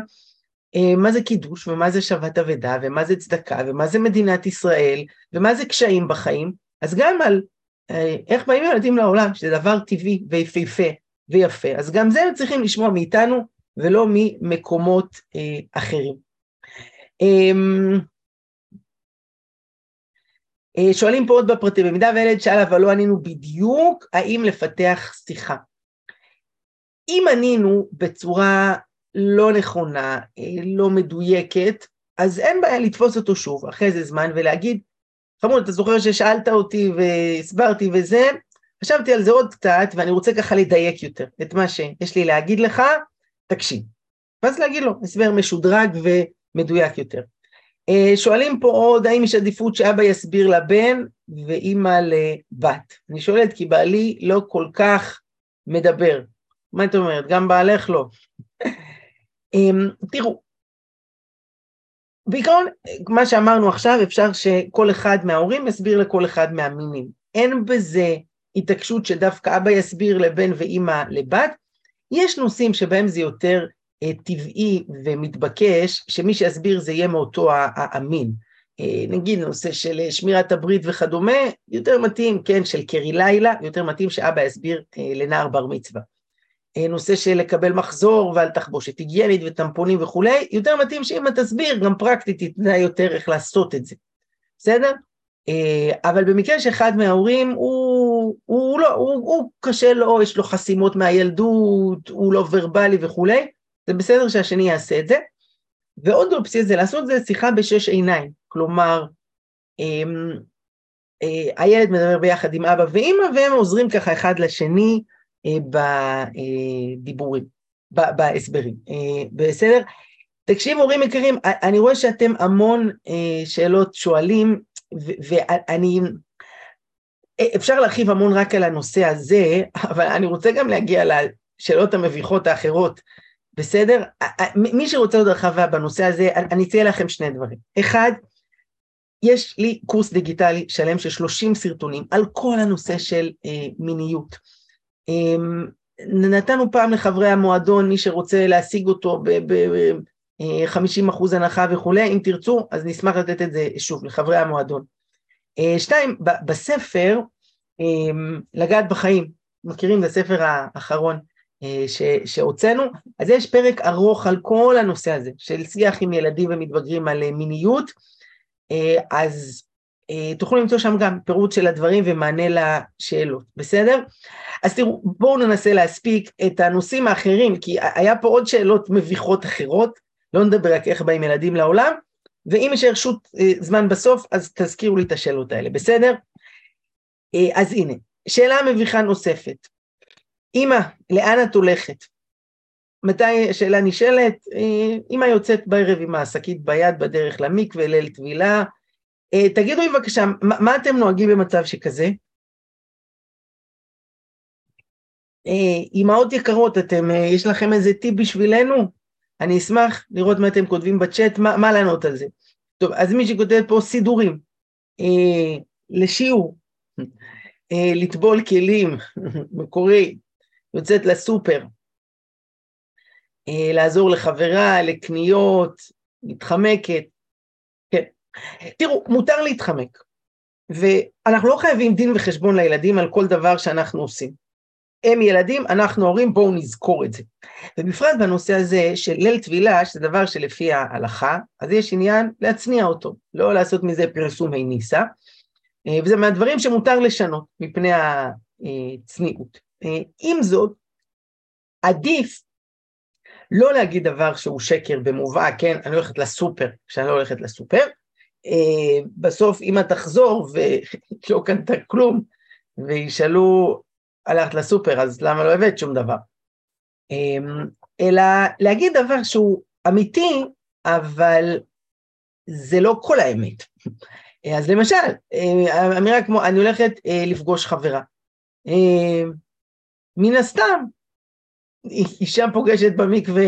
אה, מה זה קידוש ומה זה שבת אבדה ומה זה צדקה ומה זה מדינת ישראל ומה זה קשיים בחיים, אז גם על אה, איך באים ילדים לעולם, שזה דבר טבעי ויפהפה ויפה, אז גם זה הם צריכים לשמוע מאיתנו ולא ממקומות אה, אחרים. אה, שואלים פה עוד בפרטים, במידה וילד שאל אבל לא ענינו בדיוק, האם לפתח שיחה. אם ענינו בצורה לא נכונה, אה, לא מדויקת, אז אין בעיה לתפוס אותו שוב, אחרי איזה זמן, ולהגיד, חמוד, אתה זוכר ששאלת אותי והסברתי וזה, חשבתי על זה עוד קצת, ואני רוצה ככה לדייק יותר את מה שיש לי להגיד לך, תקשיב. ואז להגיד לו, הסבר משודרג ומדויק יותר. אה, שואלים פה עוד, האם יש עדיפות שאבא יסביר לבן ואימא לבת? אני שואלת כי בעלי לא כל כך מדבר. מה את אומרת? גם בעלך לא. אמ, תראו, בעיקרון, מה שאמרנו עכשיו, אפשר שכל אחד מההורים יסביר לכל אחד מהמינים. אין בזה התעקשות שדווקא אבא יסביר לבן ואימא לבת. יש נושאים שבהם זה יותר טבעי ומתבקש, שמי שיסביר זה יהיה מאותו המין. אה, נגיד נושא של אה, שמירת הברית וכדומה, יותר מתאים, כן, של קרי לילה, יותר מתאים שאבא יסביר לנער בר מצווה. נושא של לקבל מחזור ועל תחבושת היגיינית וטמפונים וכולי, יותר מתאים שאמא תסביר, גם פרקטית תתנה יותר איך לעשות את זה, בסדר? אבל במקרה שאחד מההורים הוא, הוא לא, הוא, הוא קשה לו, יש לו חסימות מהילדות, הוא לא ורבלי וכולי, זה בסדר שהשני יעשה את זה. ועוד אופציה זה לעשות זה שיחה בשש עיניים, כלומר, אמ, אה, הילד מדבר ביחד עם אבא ואימא והם עוזרים ככה אחד לשני אה, בדיבורים, בהסברים, אה, בסדר? תקשיב הורים יקרים, אני רואה שאתם המון שאלות שואלים ואני, אפשר להרחיב המון רק על הנושא הזה, אבל אני רוצה גם להגיע לשאלות המביכות האחרות בסדר? מי שרוצה עוד הרחבה בנושא הזה, אני אציע לכם שני דברים. אחד, יש לי קורס דיגיטלי שלם של 30 סרטונים על כל הנושא של אה, מיניות. אה, נתנו פעם לחברי המועדון, מי שרוצה להשיג אותו ב-50% אה, הנחה וכולי, אם תרצו, אז נשמח לתת את זה שוב לחברי המועדון. אה, שתיים, בספר, אה, לגעת בחיים, מכירים? זה הספר האחרון. אה, שהוצאנו, אז יש פרק ארוך על כל הנושא הזה של שיח עם ילדים ומתבגרים על אה, מיניות, אה, אז תוכלו למצוא שם גם פירוט של הדברים ומענה לשאלות, בסדר? אז תראו, בואו ננסה להספיק את הנושאים האחרים, כי היה פה עוד שאלות מביכות אחרות, לא נדבר רק איך באים ילדים לעולם, ואם יש רשות זמן בסוף, אז תזכירו לי את השאלות האלה, בסדר? אז הנה, שאלה מביכה נוספת. אמא, לאן את הולכת? מתי השאלה נשאלת? אה, אמא יוצאת בערב עם השקית ביד בדרך למקווה, ליל טבילה. אה, תגידו לי בבקשה, מה אתם נוהגים במצב שכזה? אמהות יקרות, אתם, אה, יש לכם איזה טיפ בשבילנו? אני אשמח לראות מה אתם כותבים בצ'אט, מה, מה לענות על זה. טוב, אז מי שכותב פה סידורים, אה, לשיעור, אה, לטבול כלים, מקורי, יוצאת לסופר, אה, לעזור לחברה, לקניות, מתחמקת. כן. תראו, מותר להתחמק, ואנחנו לא חייבים דין וחשבון לילדים על כל דבר שאנחנו עושים. הם ילדים, אנחנו הורים, בואו נזכור את זה. ובפרט בנושא הזה של ליל טבילה, שזה דבר שלפי ההלכה, אז יש עניין להצניע אותו, לא לעשות מזה פרסום ניסה, אה, וזה מהדברים שמותר לשנות מפני הצניעות. אה, עם זאת, עדיף לא להגיד דבר שהוא שקר במובהק, כן, אני הולכת לסופר כשאני לא הולכת לסופר, אה, בסוף אמא תחזור ולא קנתה כלום, וישאלו, הלכת לסופר, אז למה לא הבאת שום דבר? אלא להגיד דבר שהוא אמיתי, אבל זה לא כל האמת. אז למשל, אמירה כמו, אני הולכת לפגוש חברה. מן הסתם, אישה פוגשת במקווה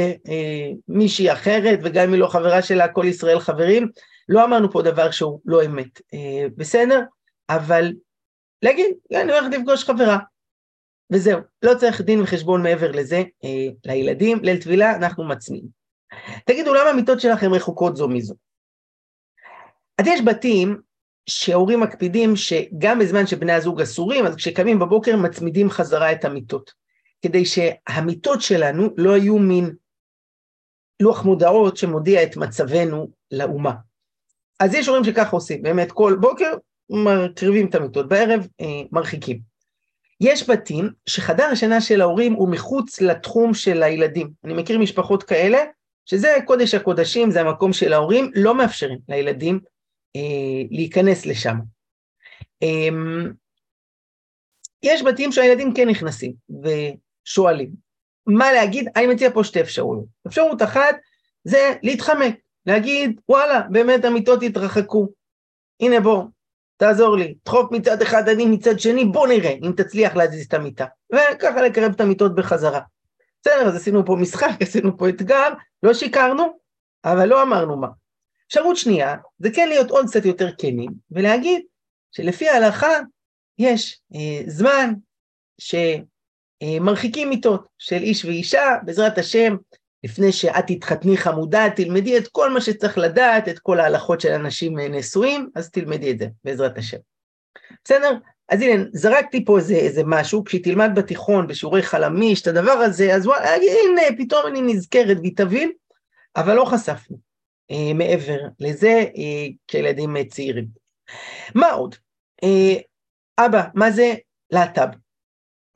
מישהי אחרת, וגם אם היא לא חברה שלה, כל ישראל חברים, לא אמרנו פה דבר שהוא לא אמת, בסדר? אבל להגיד, אני הולכת לפגוש חברה. וזהו, לא צריך דין וחשבון מעבר לזה אה, לילדים, ליל טבילה אנחנו מצניעים. תגידו, למה המיטות שלכם רחוקות זו מזו? אז יש בתים שהורים מקפידים שגם בזמן שבני הזוג אסורים, אז כשקמים בבוקר מצמידים חזרה את המיטות, כדי שהמיטות שלנו לא יהיו מין לוח מודעות שמודיע את מצבנו לאומה. אז יש הורים שככה עושים, באמת כל בוקר מקריבים את המיטות, בערב אה, מרחיקים. יש בתים שחדר השינה של ההורים הוא מחוץ לתחום של הילדים. אני מכיר משפחות כאלה, שזה קודש הקודשים, זה המקום של ההורים, לא מאפשרים לילדים להיכנס לשם. אה, יש בתים שהילדים כן נכנסים ושואלים. מה להגיד? אני מציע פה שתי אפשרויות. אפשרות אחת זה להתחמק, להגיד, וואלה, באמת המיטות התרחקו. הנה בוא, תעזור לי, דחוף מצד אחד, אני מצד שני, בוא נראה אם תצליח להזיז את המיטה. וככה לקרב את המיטות בחזרה. בסדר, אז עשינו פה משחק, עשינו פה אתגר, לא שיקרנו, אבל לא אמרנו מה. אפשרות שנייה, זה כן להיות עוד קצת יותר כנים, ולהגיד שלפי ההלכה יש אה, זמן שמרחיקים מיטות של איש ואישה, בעזרת השם, לפני שאת תתחתני חמודה, תלמדי את כל מה שצריך לדעת, את כל ההלכות של אנשים נשואים, אז תלמדי את זה, בעזרת השם. בסדר? אז הנה, זרקתי פה איזה, איזה משהו, כשהיא תלמד בתיכון, בשיעורי חלמיש, את הדבר הזה, אז וואלה, הנה, פתאום אני נזכרת והיא תבין, אבל לא חשפנו אה, מעבר לזה אה, כילדים אה, צעירים. מה עוד? אה, אבא, מה זה להט"ב?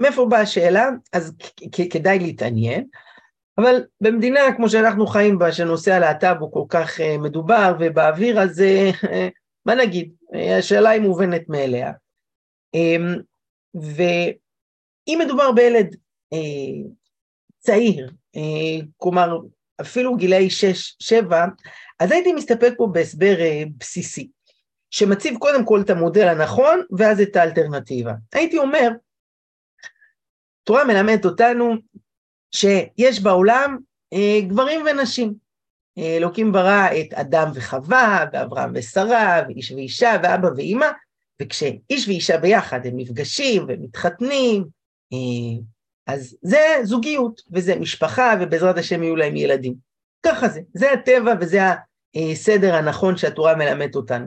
מאיפה באה השאלה? אז כדאי להתעניין. אבל במדינה כמו שאנחנו חיים בה, שנושא הלהט"ב הוא כל כך uh, מדובר ובאוויר, אז uh, מה נגיד, uh, השאלה היא מובנת מאליה. Um, ואם מדובר בילד uh, צעיר, uh, כלומר אפילו גילאי 6-7, אז הייתי מסתפק פה בהסבר uh, בסיסי, שמציב קודם כל את המודל הנכון ואז את האלטרנטיבה. הייתי אומר, תורה מלמדת אותנו שיש בעולם אה, גברים ונשים. אה, אלוקים ברא את אדם וחווה, ואברהם ושרה, ואיש ואישה, ואבא ואימא, וכשאיש ואישה ביחד הם נפגשים ומתחתנים, אה, אז זה זוגיות, וזה משפחה, ובעזרת השם יהיו להם ילדים. ככה זה, זה הטבע וזה הסדר הנכון שהתורה מלמדת אותנו.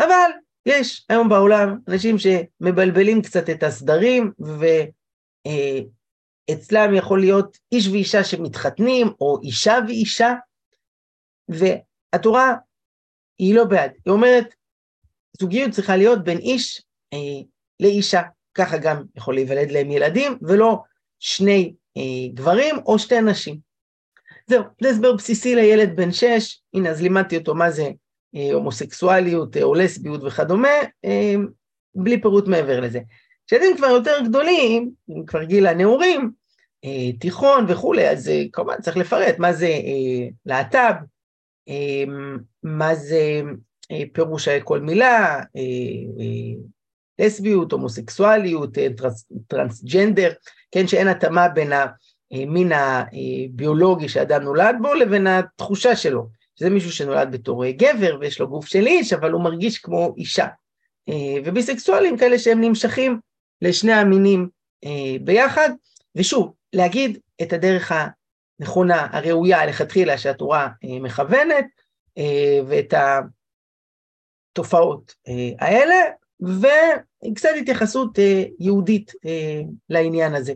אבל יש היום בעולם אנשים שמבלבלים קצת את הסדרים, ו... אצלם יכול להיות איש ואישה שמתחתנים, או אישה ואישה, והתורה היא לא בעד, היא אומרת, זוגיות צריכה להיות בין איש אה, לאישה, ככה גם יכול להיוולד להם ילדים, ולא שני אה, גברים או שתי נשים. זהו, זה הסבר בסיסי לילד בן שש, הנה אז לימדתי אותו מה זה אה, הומוסקסואליות אה, או לסביות וכדומה, אה, בלי פירוט מעבר לזה. כשילדים כבר יותר גדולים, כבר גיל הנעורים, אה, תיכון וכולי, אז אה, כמובן צריך לפרט מה זה אה, להט"ב, אה, מה זה אה, פירוש כל מילה, אה, אה, לסביות, הומוסקסואליות, אה, טרנס, טרנסג'נדר, כן, שאין התאמה בין המין הביולוגי שאדם נולד בו לבין התחושה שלו, שזה מישהו שנולד בתור אה, גבר ויש לו גוף של איש, אבל הוא מרגיש כמו אישה. אה, וביסקסואלים כאלה שהם נמשכים לשני המינים אה, ביחד, ושוב, להגיד את הדרך הנכונה, הראויה, לכתחילה, שהתורה אה, מכוונת, אה, ואת התופעות האלה, וקצת התייחסות יהודית לעניין הזה.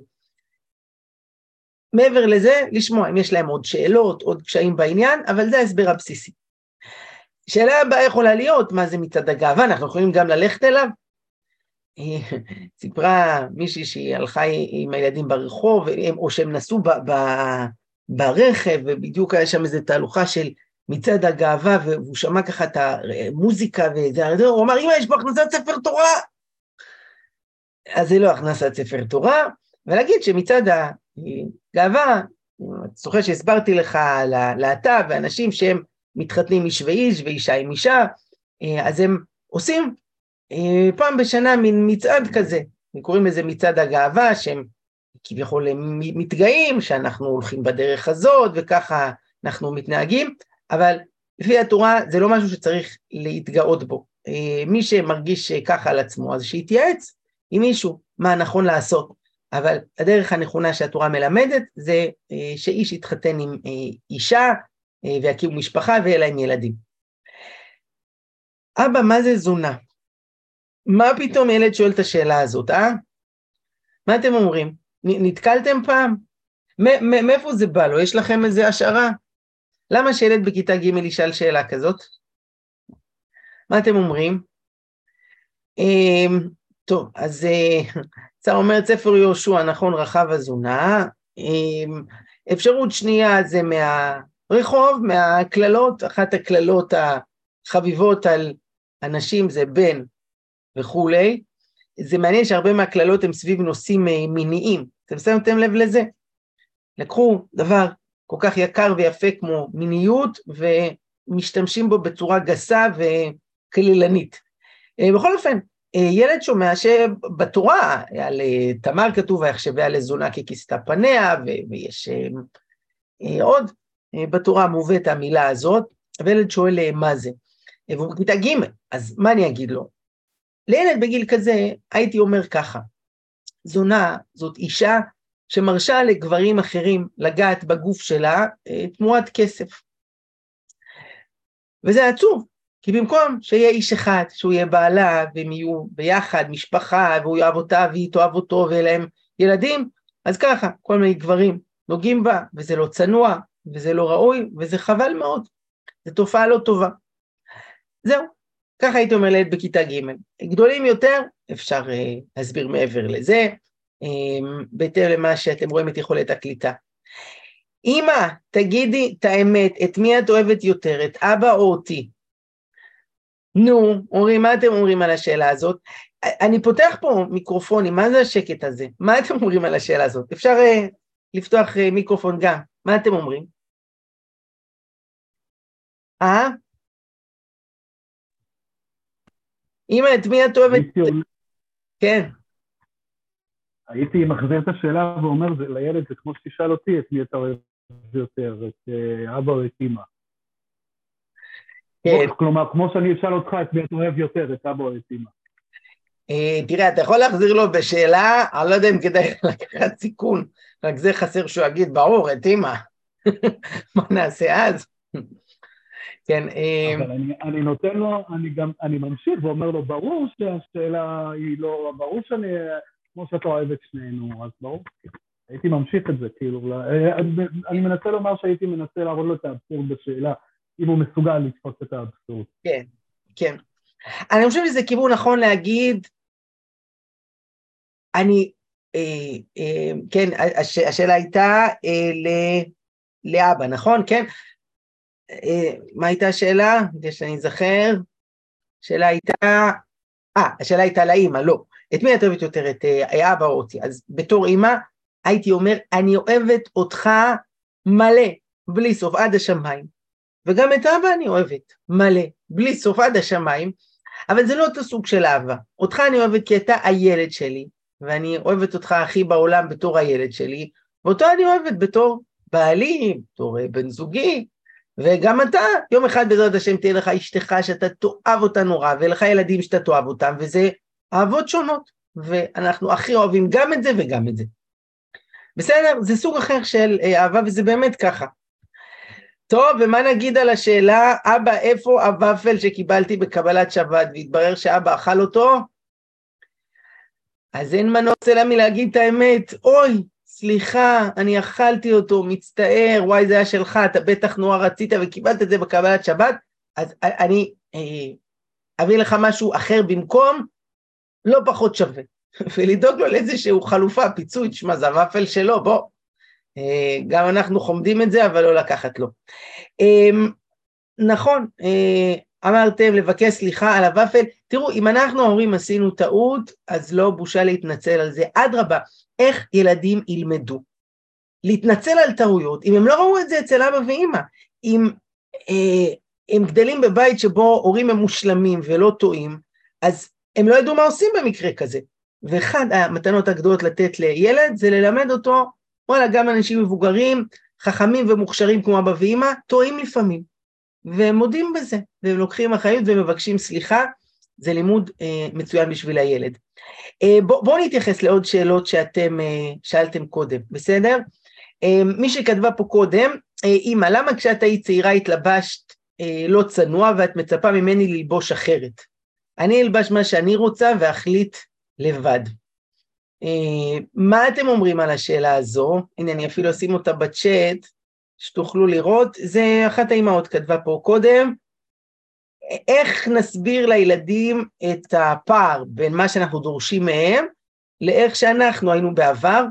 מעבר לזה, לשמוע אם יש להם עוד שאלות, עוד קשיים בעניין, אבל זה ההסבר הבסיסי. שאלה הבאה יכולה להיות, מה זה מצעד הגאווה, אנחנו יכולים גם ללכת אליו, סיפרה מישהי שהיא הלכה עם הילדים ברחוב, או שהם נסעו ב, ב, ברכב, ובדיוק היה שם איזו תהלוכה של מצעד הגאווה, והוא שמע ככה את המוזיקה וזה, הוא אמר, אמא, יש פה הכנסת ספר תורה! אז זה לא הכנסת ספר תורה, ולהגיד שמצעד הגאווה, זוכר שהסברתי לך על הלהט"ב, ואנשים שהם מתחתנים איש ואיש ואישה עם אישה, אז הם עושים אה, פעם בשנה מין מצעד כזה, קוראים לזה מצעד הגאווה, שהם כביכול מתגאים שאנחנו הולכים בדרך הזאת וככה אנחנו מתנהגים, אבל לפי התורה זה לא משהו שצריך להתגאות בו. אה, מי שמרגיש ככה על עצמו, אז שיתייעץ עם מישהו מה נכון לעשות. אבל הדרך הנכונה שהתורה מלמדת זה אה, שאיש יתחתן עם אה, אישה ויקימו משפחה ויהיה להם ילדים. אבא, מה זה זונה? מה פתאום ילד שואל את השאלה הזאת, אה? מה אתם אומרים? נתקלתם פעם? מאיפה זה בא לו? יש לכם איזה השערה? למה שילד בכיתה ג' ישאל שאלה כזאת? מה אתם אומרים? טוב, אז צר אה, אומר ספר יהושע, נכון, רחב הזונה. אמ, אפשרות שנייה זה מהרחוב, מהקללות, אחת הקללות החביבות על אנשים זה בן וכולי. זה מעניין שהרבה מהקללות הן סביב נושאים אה, מיניים. אתם שמתם לב לזה? לקחו דבר כל כך יקר ויפה כמו מיניות ומשתמשים בו בצורה גסה וכלילנית. אה, בכל אופן, ילד שומע שבתורה, על תמר כתוב, ויחשביה לזונה ככיסתה פניה, ויש עוד, בתורה מובאת המילה הזאת, וילד שואל מה זה. והוא בכיתה ג', אז מה אני אגיד לו? לילד בגיל כזה הייתי אומר ככה, זונה זאת אישה שמרשה לגברים אחרים לגעת בגוף שלה אה, תמורת כסף. וזה עצוב, כי במקום שיהיה איש אחד, שהוא יהיה בעלה, והם יהיו ביחד, משפחה, והוא יאהב אותה והיא תאהב אותו, ויהיה להם ילדים, אז ככה, כל מיני גברים נוגעים בה, וזה לא צנוע, וזה לא ראוי, וזה חבל מאוד. זו תופעה לא טובה. זהו, ככה הייתי אומר לילד בכיתה ג'. גדולים יותר, אפשר uh, להסביר מעבר לזה, um, בהתאם למה שאתם רואים את יכולת הקליטה. אמא, תגידי את האמת, את מי את אוהבת יותר, את אבא או אותי? נו, אומרים, מה אתם אומרים על השאלה הזאת? אני פותח פה מיקרופונים, מה זה השקט הזה? מה אתם אומרים על השאלה הזאת? אפשר uh, לפתוח uh, מיקרופון גם, מה אתם אומרים? אה? אמא, את מי את אוהבת? כן. הייתי מחזיר את השאלה ואומר לילד, זה כמו שתשאל אותי, את מי אתה אוהב יותר, את אה, אבא או את אמא. כן. כלומר, כמו שאני אשאל אותך, את מי אתה אוהב יותר, את אבא או את אמא. אה, תראה, אתה יכול להחזיר לו בשאלה, אני לא יודע אם כדאי לקחת סיכון, רק זה חסר שהוא יגיד, ברור, את אמא. מה נעשה אז? כן. אה, אבל אני, אני נותן לו, אני גם, אני ממשיך ואומר לו, ברור שהשאלה היא לא, ברור שאני, כמו שאת לא אוהבת שנינו, אז ברור. הייתי ממשיך את זה, כאילו, אה, אני מנסה לומר שהייתי מנסה להראות לו את האבסורד בשאלה, אם הוא מסוגל לתפוס את האבסורד. כן, כן. אני חושב שזה כיוון נכון להגיד, אני, אה, אה, כן, הש, השאלה הייתה אה, ל, לאבא, נכון? כן? אה, מה הייתה השאלה? כדי שאני אזכר. השאלה הייתה, אה, השאלה הייתה לאימא, לא. את מי את אוהבת יותר, את אה, אבא או אותי? אז בתור אימא, הייתי אומר, אני אוהבת אותך מלא, בלי סוף, עד השמיים. וגם את אבא אני אוהבת, מלא, בלי סוף, עד השמיים, אבל זה לא אותו סוג של אהבה. אותך אני אוהבת כי אתה הילד שלי, ואני אוהבת אותך הכי בעולם בתור הילד שלי, ואותו אני אוהבת בתור בעלי, בתור אה, בן זוגי, וגם אתה, יום אחד בעזרת השם תהיה לך אשתך שאתה תאהב אותה נורא, ולך ילדים שאתה תאהב אותם, וזה אהבות שונות, ואנחנו הכי אוהבים גם את זה וגם את זה. בסדר? זה סוג אחר של אה, אהבה, וזה באמת ככה. טוב, ומה נגיד על השאלה, אבא, איפה הוואפל שקיבלתי בקבלת שבת, והתברר שאבא אכל אותו? אז אין מנוס אלא מלהגיד את האמת, אוי, סליחה, אני אכלתי אותו, מצטער, וואי, זה היה שלך, אתה בטח נורא רצית וקיבלת את זה בקבלת שבת, אז אני אה, אביא לך משהו אחר במקום, לא פחות שווה. ולדאוג לו לאיזשהו חלופה, פיצוי, תשמע, זה הוואפל שלו, בוא. אה, גם אנחנו חומדים את זה, אבל לא לקחת לו. אה, נכון, אה, אמרתם לבקש סליחה על הוואפל, תראו, אם אנחנו אומרים עשינו טעות, אז לא בושה להתנצל על זה, אדרבה, איך ילדים ילמדו? להתנצל על טעויות, אם הם לא ראו את זה אצל אבא ואימא, אם אה, הם גדלים בבית שבו הורים הם מושלמים ולא טועים, אז הם לא ידעו מה עושים במקרה כזה. ואחד המתנות הגדולות לתת לילד זה ללמד אותו, וואלה, גם אנשים מבוגרים, חכמים ומוכשרים כמו אבא ואמא, טועים לפעמים. והם מודים בזה, והם לוקחים אחריות ומבקשים סליחה, זה לימוד אה, מצוין בשביל הילד. אה, בואו בוא נתייחס לעוד שאלות שאתם אה, שאלתם קודם, בסדר? אה, מי שכתבה פה קודם, אה, אמא, למה כשאת היית צעירה התלבשת אה, לא צנוע ואת מצפה ממני ללבוש אחרת? אני אלבש מה שאני רוצה ואחליט לבד. אה, מה אתם אומרים על השאלה הזו? הנה, אני אפילו אשים אותה בצ'אט, שתוכלו לראות. זה אחת האימהות כתבה פה קודם. איך נסביר לילדים את הפער בין מה שאנחנו דורשים מהם לאיך שאנחנו היינו בעבר?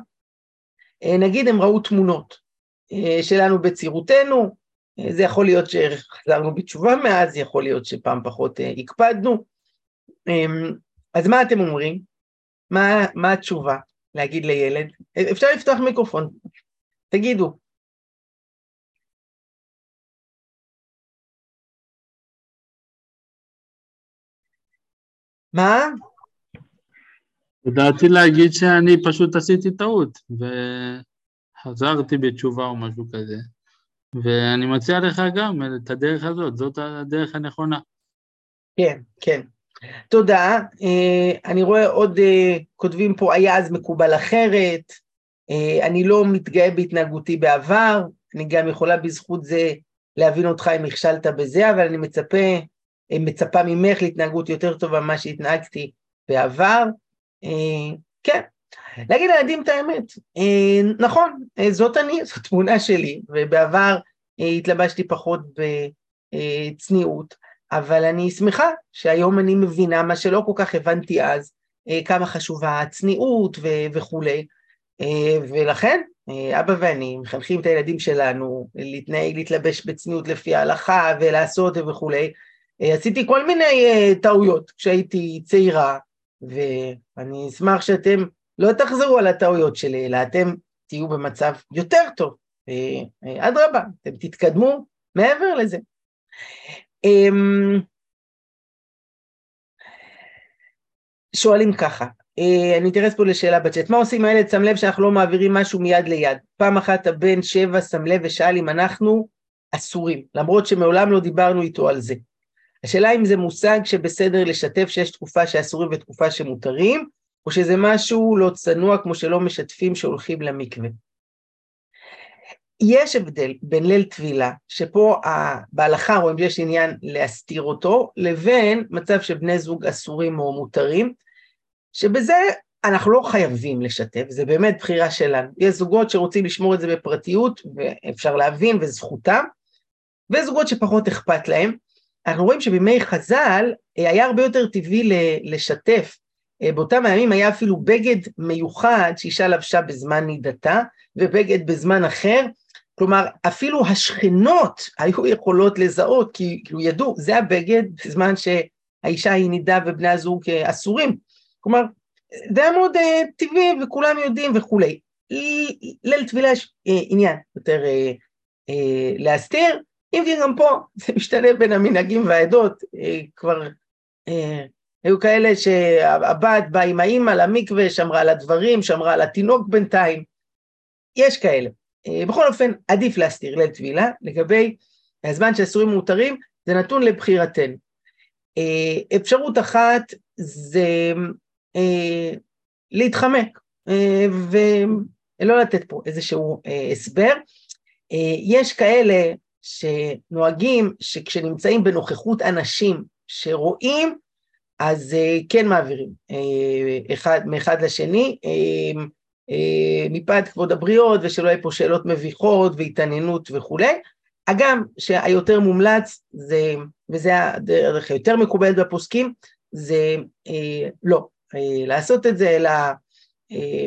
אה, נגיד הם ראו תמונות אה, שלנו בצעירותנו, זה יכול להיות שחזרנו בתשובה מאז, יכול להיות שפעם פחות הקפדנו. אז מה אתם אומרים? מה, מה התשובה להגיד לילד? אפשר לפתוח מיקרופון, תגידו. מה? ידעתי להגיד שאני פשוט עשיתי טעות, וחזרתי בתשובה או משהו כזה, ואני מציע לך גם את הדרך הזאת, זאת הדרך הנכונה. כן, כן. תודה. אה, אני רואה עוד אה, כותבים פה, היה אז מקובל אחרת, אה, אני לא מתגאה בהתנהגותי בעבר, אני גם יכולה בזכות זה להבין אותך אם נכשלת בזה, אבל אני מצפה, מצפה ממך להתנהגות יותר טובה ממה שהתנהגתי בעבר. כן, להגיד לילדים את האמת, נכון, זאת אני, זו תמונה שלי, ובעבר התלבשתי פחות בצניעות. אבל אני שמחה שהיום אני מבינה מה שלא כל כך הבנתי אז, אה, כמה חשובה הצניעות ו- וכולי, אה, ולכן אה, אבא ואני מחנכים את הילדים שלנו להתנהג, להתלבש בצניעות לפי ההלכה ולעשות וכולי. עשיתי כל מיני טעויות כשהייתי צעירה, ואני אשמח שאתם לא תחזרו על הטעויות שלי, אלא אתם תהיו במצב יותר טוב. אדרבה, אתם תתקדמו מעבר לזה. אמ, שואלים ככה, אה, אני אתייחס פה לשאלה בצ'אט, מה עושים הילד שם לב שאנחנו לא מעבירים משהו מיד ליד? פעם אחת הבן שבע שם לב ושאל אם אנחנו אסורים, למרות שמעולם לא דיברנו איתו על זה. השאלה אם זה מושג שבסדר לשתף שיש תקופה שאסורים ותקופה שמותרים, או שזה משהו לא צנוע כמו שלא משתפים שהולכים למקווה. יש הבדל בין ליל טבילה, שפה בהלכה רואים שיש עניין להסתיר אותו, לבין מצב שבני זוג אסורים או מותרים, שבזה אנחנו לא חייבים לשתף, זה באמת בחירה שלנו. יש זוגות שרוצים לשמור את זה בפרטיות, ואפשר להבין, וזכותם, וזוגות שפחות אכפת להם. אנחנו רואים שבימי חז"ל אה, היה הרבה יותר טבעי לשתף. אה, באותם הימים היה אפילו בגד מיוחד שאישה לבשה בזמן נידתה, ובגד בזמן אחר, כלומר, אפילו השכנות היו יכולות לזהות, כי כאילו ידעו, זה הבגד בזמן שהאישה היא נידה ובני הזוג אסורים. כלומר, זה היה מאוד uh, טבעי וכולם יודעים וכולי. ליל טבילה יש uh, עניין יותר uh, uh, להסתיר, אם כי גם פה זה משתנה בין המנהגים והעדות, uh, כבר uh, היו כאלה שהבת באה עם האימא למקווה, שמרה על הדברים, שמרה על התינוק בינתיים, יש כאלה. אה, בכל אופן, עדיף להסתיר ליל טבילה, לגבי הזמן שאסורים מותרים, זה נתון לבחירתנו. אה, אפשרות אחת זה אה, להתחמק, ולא לתת פה איזשהו הסבר. יש כאלה שנוהגים שכשנמצאים בנוכחות אנשים שרואים, אז כן מעבירים אחד, מאחד לשני. אה, מפאת כבוד הבריות ושלא יהיו פה שאלות מביכות והתעניינות וכולי. הגם שהיותר מומלץ, זה, וזה הדרך היותר מקובלת בפוסקים, זה אה, לא אה, לעשות את זה, אלא אה,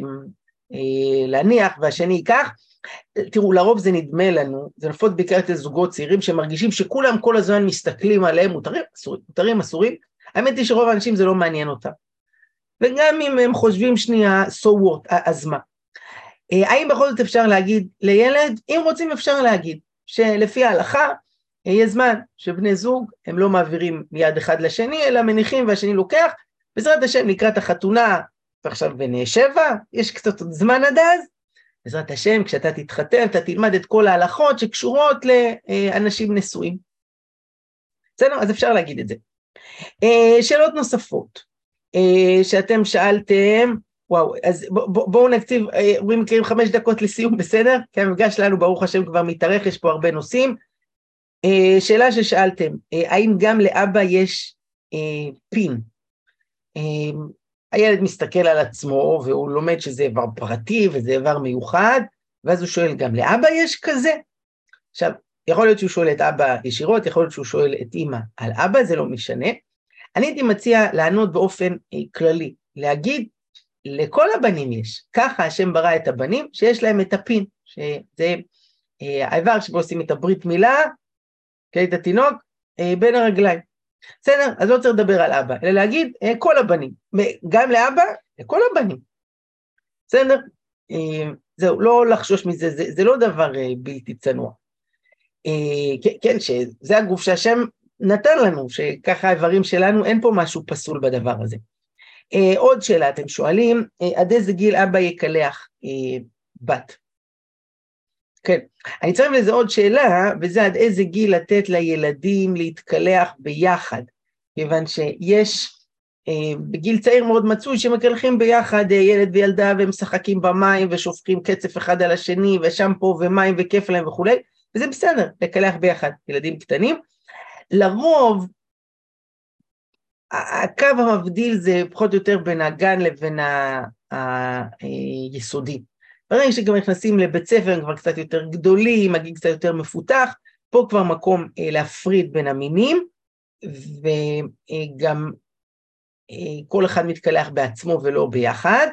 אה, להניח והשני ייקח. תראו, לרוב זה נדמה לנו, זה נפוץ בעיקר אצל זוגות צעירים שמרגישים שכולם כל הזמן מסתכלים עליהם, מותרים, אסורים, מותרים, אסורים. האמת היא שרוב האנשים זה לא מעניין אותם. וגם אם הם חושבים שנייה, so what, אז מה? אה, האם בכל זאת אפשר להגיד לילד? אם רוצים אפשר להגיד, שלפי ההלכה, יהיה זמן שבני זוג הם לא מעבירים מיד אחד לשני, אלא מניחים והשני לוקח. בעזרת השם לקראת החתונה, ועכשיו בן שבע, יש קצת עוד זמן עד אז. בעזרת השם, כשאתה תתחתן, אתה תלמד את כל ההלכות שקשורות לאנשים נשואים. בסדר? אז אפשר להגיד את זה. אה, שאלות נוספות שאתם שאלתם, וואו, אז בואו בוא נקציב, אומרים אה, מכירים חמש דקות לסיום, בסדר? כי המפגש שלנו, ברוך השם, כבר מתארך, יש פה הרבה נושאים. שאלה ששאלתם, האם גם לאבא יש פין? הילד מסתכל על עצמו והוא לומד שזה איבר פרטי וזה איבר מיוחד, ואז הוא שואל, גם לאבא יש כזה? עכשיו, יכול להיות שהוא שואל את אבא ישירות, יכול להיות שהוא שואל את אימא על אבא, זה לא משנה. אני הייתי מציע לענות באופן אה, כללי, להגיד, לכל הבנים יש, ככה השם ברא את הבנים, שיש להם את הפין, שזה אה, האיבר שבו עושים את הברית מילה, כן, את התינוק, אה, בין הרגליים. בסדר? אז לא צריך לדבר על אבא, אלא להגיד כל הבנים, גם לאבא, לכל הבנים. בסדר? זהו, לא לחשוש מזה, זה, זה לא דבר בלתי צנוע. כן, כן, שזה הגוף שהשם נתן לנו, שככה האיברים שלנו, אין פה משהו פסול בדבר הזה. אה, עוד שאלה, אתם שואלים, אה, עד איזה גיל אבא יקלח אה, בת? כן, אני צריך לזה עוד שאלה, וזה עד איזה גיל לתת לילדים להתקלח ביחד, כיוון שיש בגיל צעיר מאוד מצוי שמקלחים ביחד ילד וילדה ומשחקים במים ושופכים קצף אחד על השני ושמפו ומים וכיף להם וכולי, וזה בסדר, לקלח ביחד, ילדים קטנים. לרוב, הקו המבדיל זה פחות או יותר בין הגן לבין היסודי. ברגע שגם נכנסים לבית ספר, הם כבר קצת יותר גדולים, הגיל קצת יותר מפותח, פה כבר מקום אה, להפריד בין המינים, וגם אה, כל אחד מתקלח בעצמו ולא ביחד.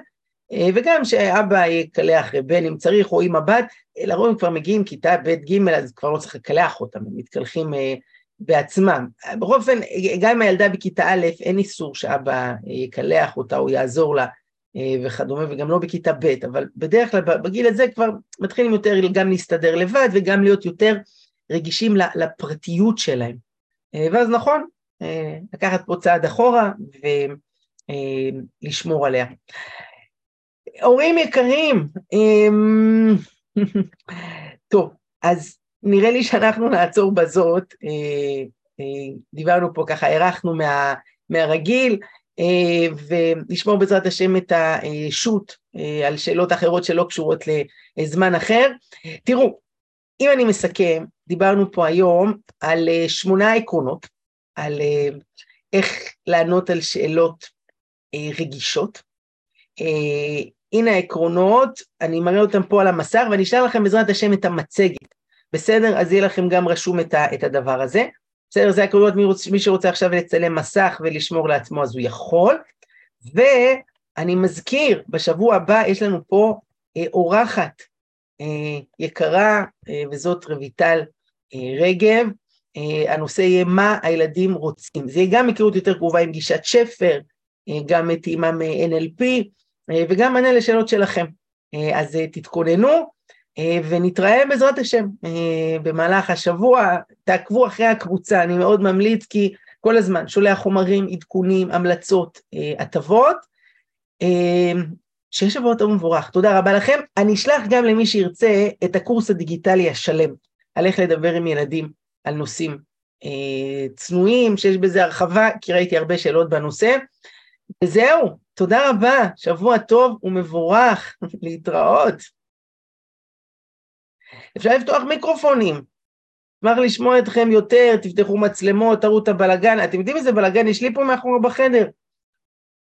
אה, וגם שאבא יקלח בן אם צריך, או אמא בת, לרוב הם כבר מגיעים כיתה ב' ג', אז כבר לא צריך לקלח אותם, הם מתקלחים אה, בעצמם. בכל אופן, גם אם הילדה בכיתה א', אין איסור שאבא יקלח אותה או יעזור לה אה, וכדומה, וגם לא בכיתה ב', אבל בדרך כלל בגיל הזה כבר מתחילים יותר גם להסתדר לבד וגם להיות יותר רגישים לפרטיות שלהם. ואז נכון, לקחת פה צעד אחורה ולשמור עליה. הורים יקרים, אמ, טוב, אז נראה לי שאנחנו נעצור בזאת, אה, אה, דיברנו פה ככה, הארכנו מה, מהרגיל, אה, ונשמור בעזרת השם את השו"ת על שאלות אחרות שלא קשורות לזמן אחר. תראו, אם אני מסכם, דיברנו פה היום על שמונה עקרונות, על איך לענות על שאלות רגישות. הנה העקרונות, אני מראה אותם פה על המסך, ואני אשאר לכם בעזרת השם את המצגת, בסדר? אז יהיה לכם גם רשום את, ה, את הדבר הזה. בסדר, זה העקרונות, מי, מי שרוצה עכשיו לצלם מסך ולשמור לעצמו אז הוא יכול. ואני מזכיר, בשבוע הבא יש לנו פה אה, אורחת אה, יקרה, אה, וזאת רויטל אה, רגב. אה, הנושא יהיה מה הילדים רוצים. זה יהיה גם היכרות יותר קרובה עם גישת שפר, אה, גם טעימה מ-NLP, אה, וגם מענה לשאלות שלכם. אה, אז אה, תתכוננו, ונתראה בעזרת השם במהלך השבוע, תעקבו אחרי הקבוצה, אני מאוד ממליץ כי כל הזמן שולח חומרים, עדכונים, המלצות, הטבות. שיהיה שבוע טוב ומבורך, תודה רבה לכם. אני אשלח גם למי שירצה את הקורס הדיגיטלי השלם, על איך לדבר עם ילדים על נושאים צנועים, שיש בזה הרחבה, כי ראיתי הרבה שאלות בנושא. וזהו, תודה רבה, שבוע טוב ומבורך, להתראות. אפשר לפתוח מיקרופונים, אשמח לשמוע אתכם יותר, תפתחו מצלמות, תראו את הבלגן, אתם יודעים איזה בלגן יש לי פה מאחורה בחדר?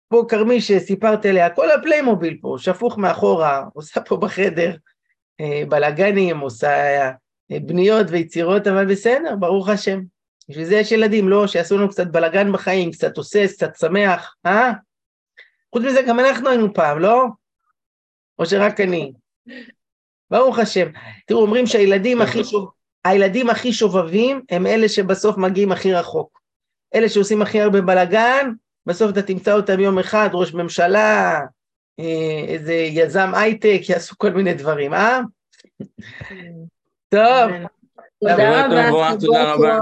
פה כרמי שסיפרתי עליה, כל הפליימוביל פה, שפוך מאחורה, עושה פה בחדר אה, בלגנים, עושה אה, בניות ויצירות, אבל בסדר, ברוך השם. בשביל זה יש ילדים, לא? שיעשו לנו קצת בלגן בחיים, קצת תוסס, קצת שמח, אה? חוץ מזה, גם אנחנו היינו פעם, לא? או שרק אני? ברוך השם. תראו, אומרים שהילדים הכי, שוב... הילדים הכי שובבים הם אלה שבסוף מגיעים הכי רחוק. אלה שעושים הכי הרבה בלאגן, בסוף אתה תמצא אותם יום אחד, ראש ממשלה, אה, איזה יזם הייטק, יעשו כל מיני דברים, אה? טוב, תודה רבה, תודה רבה.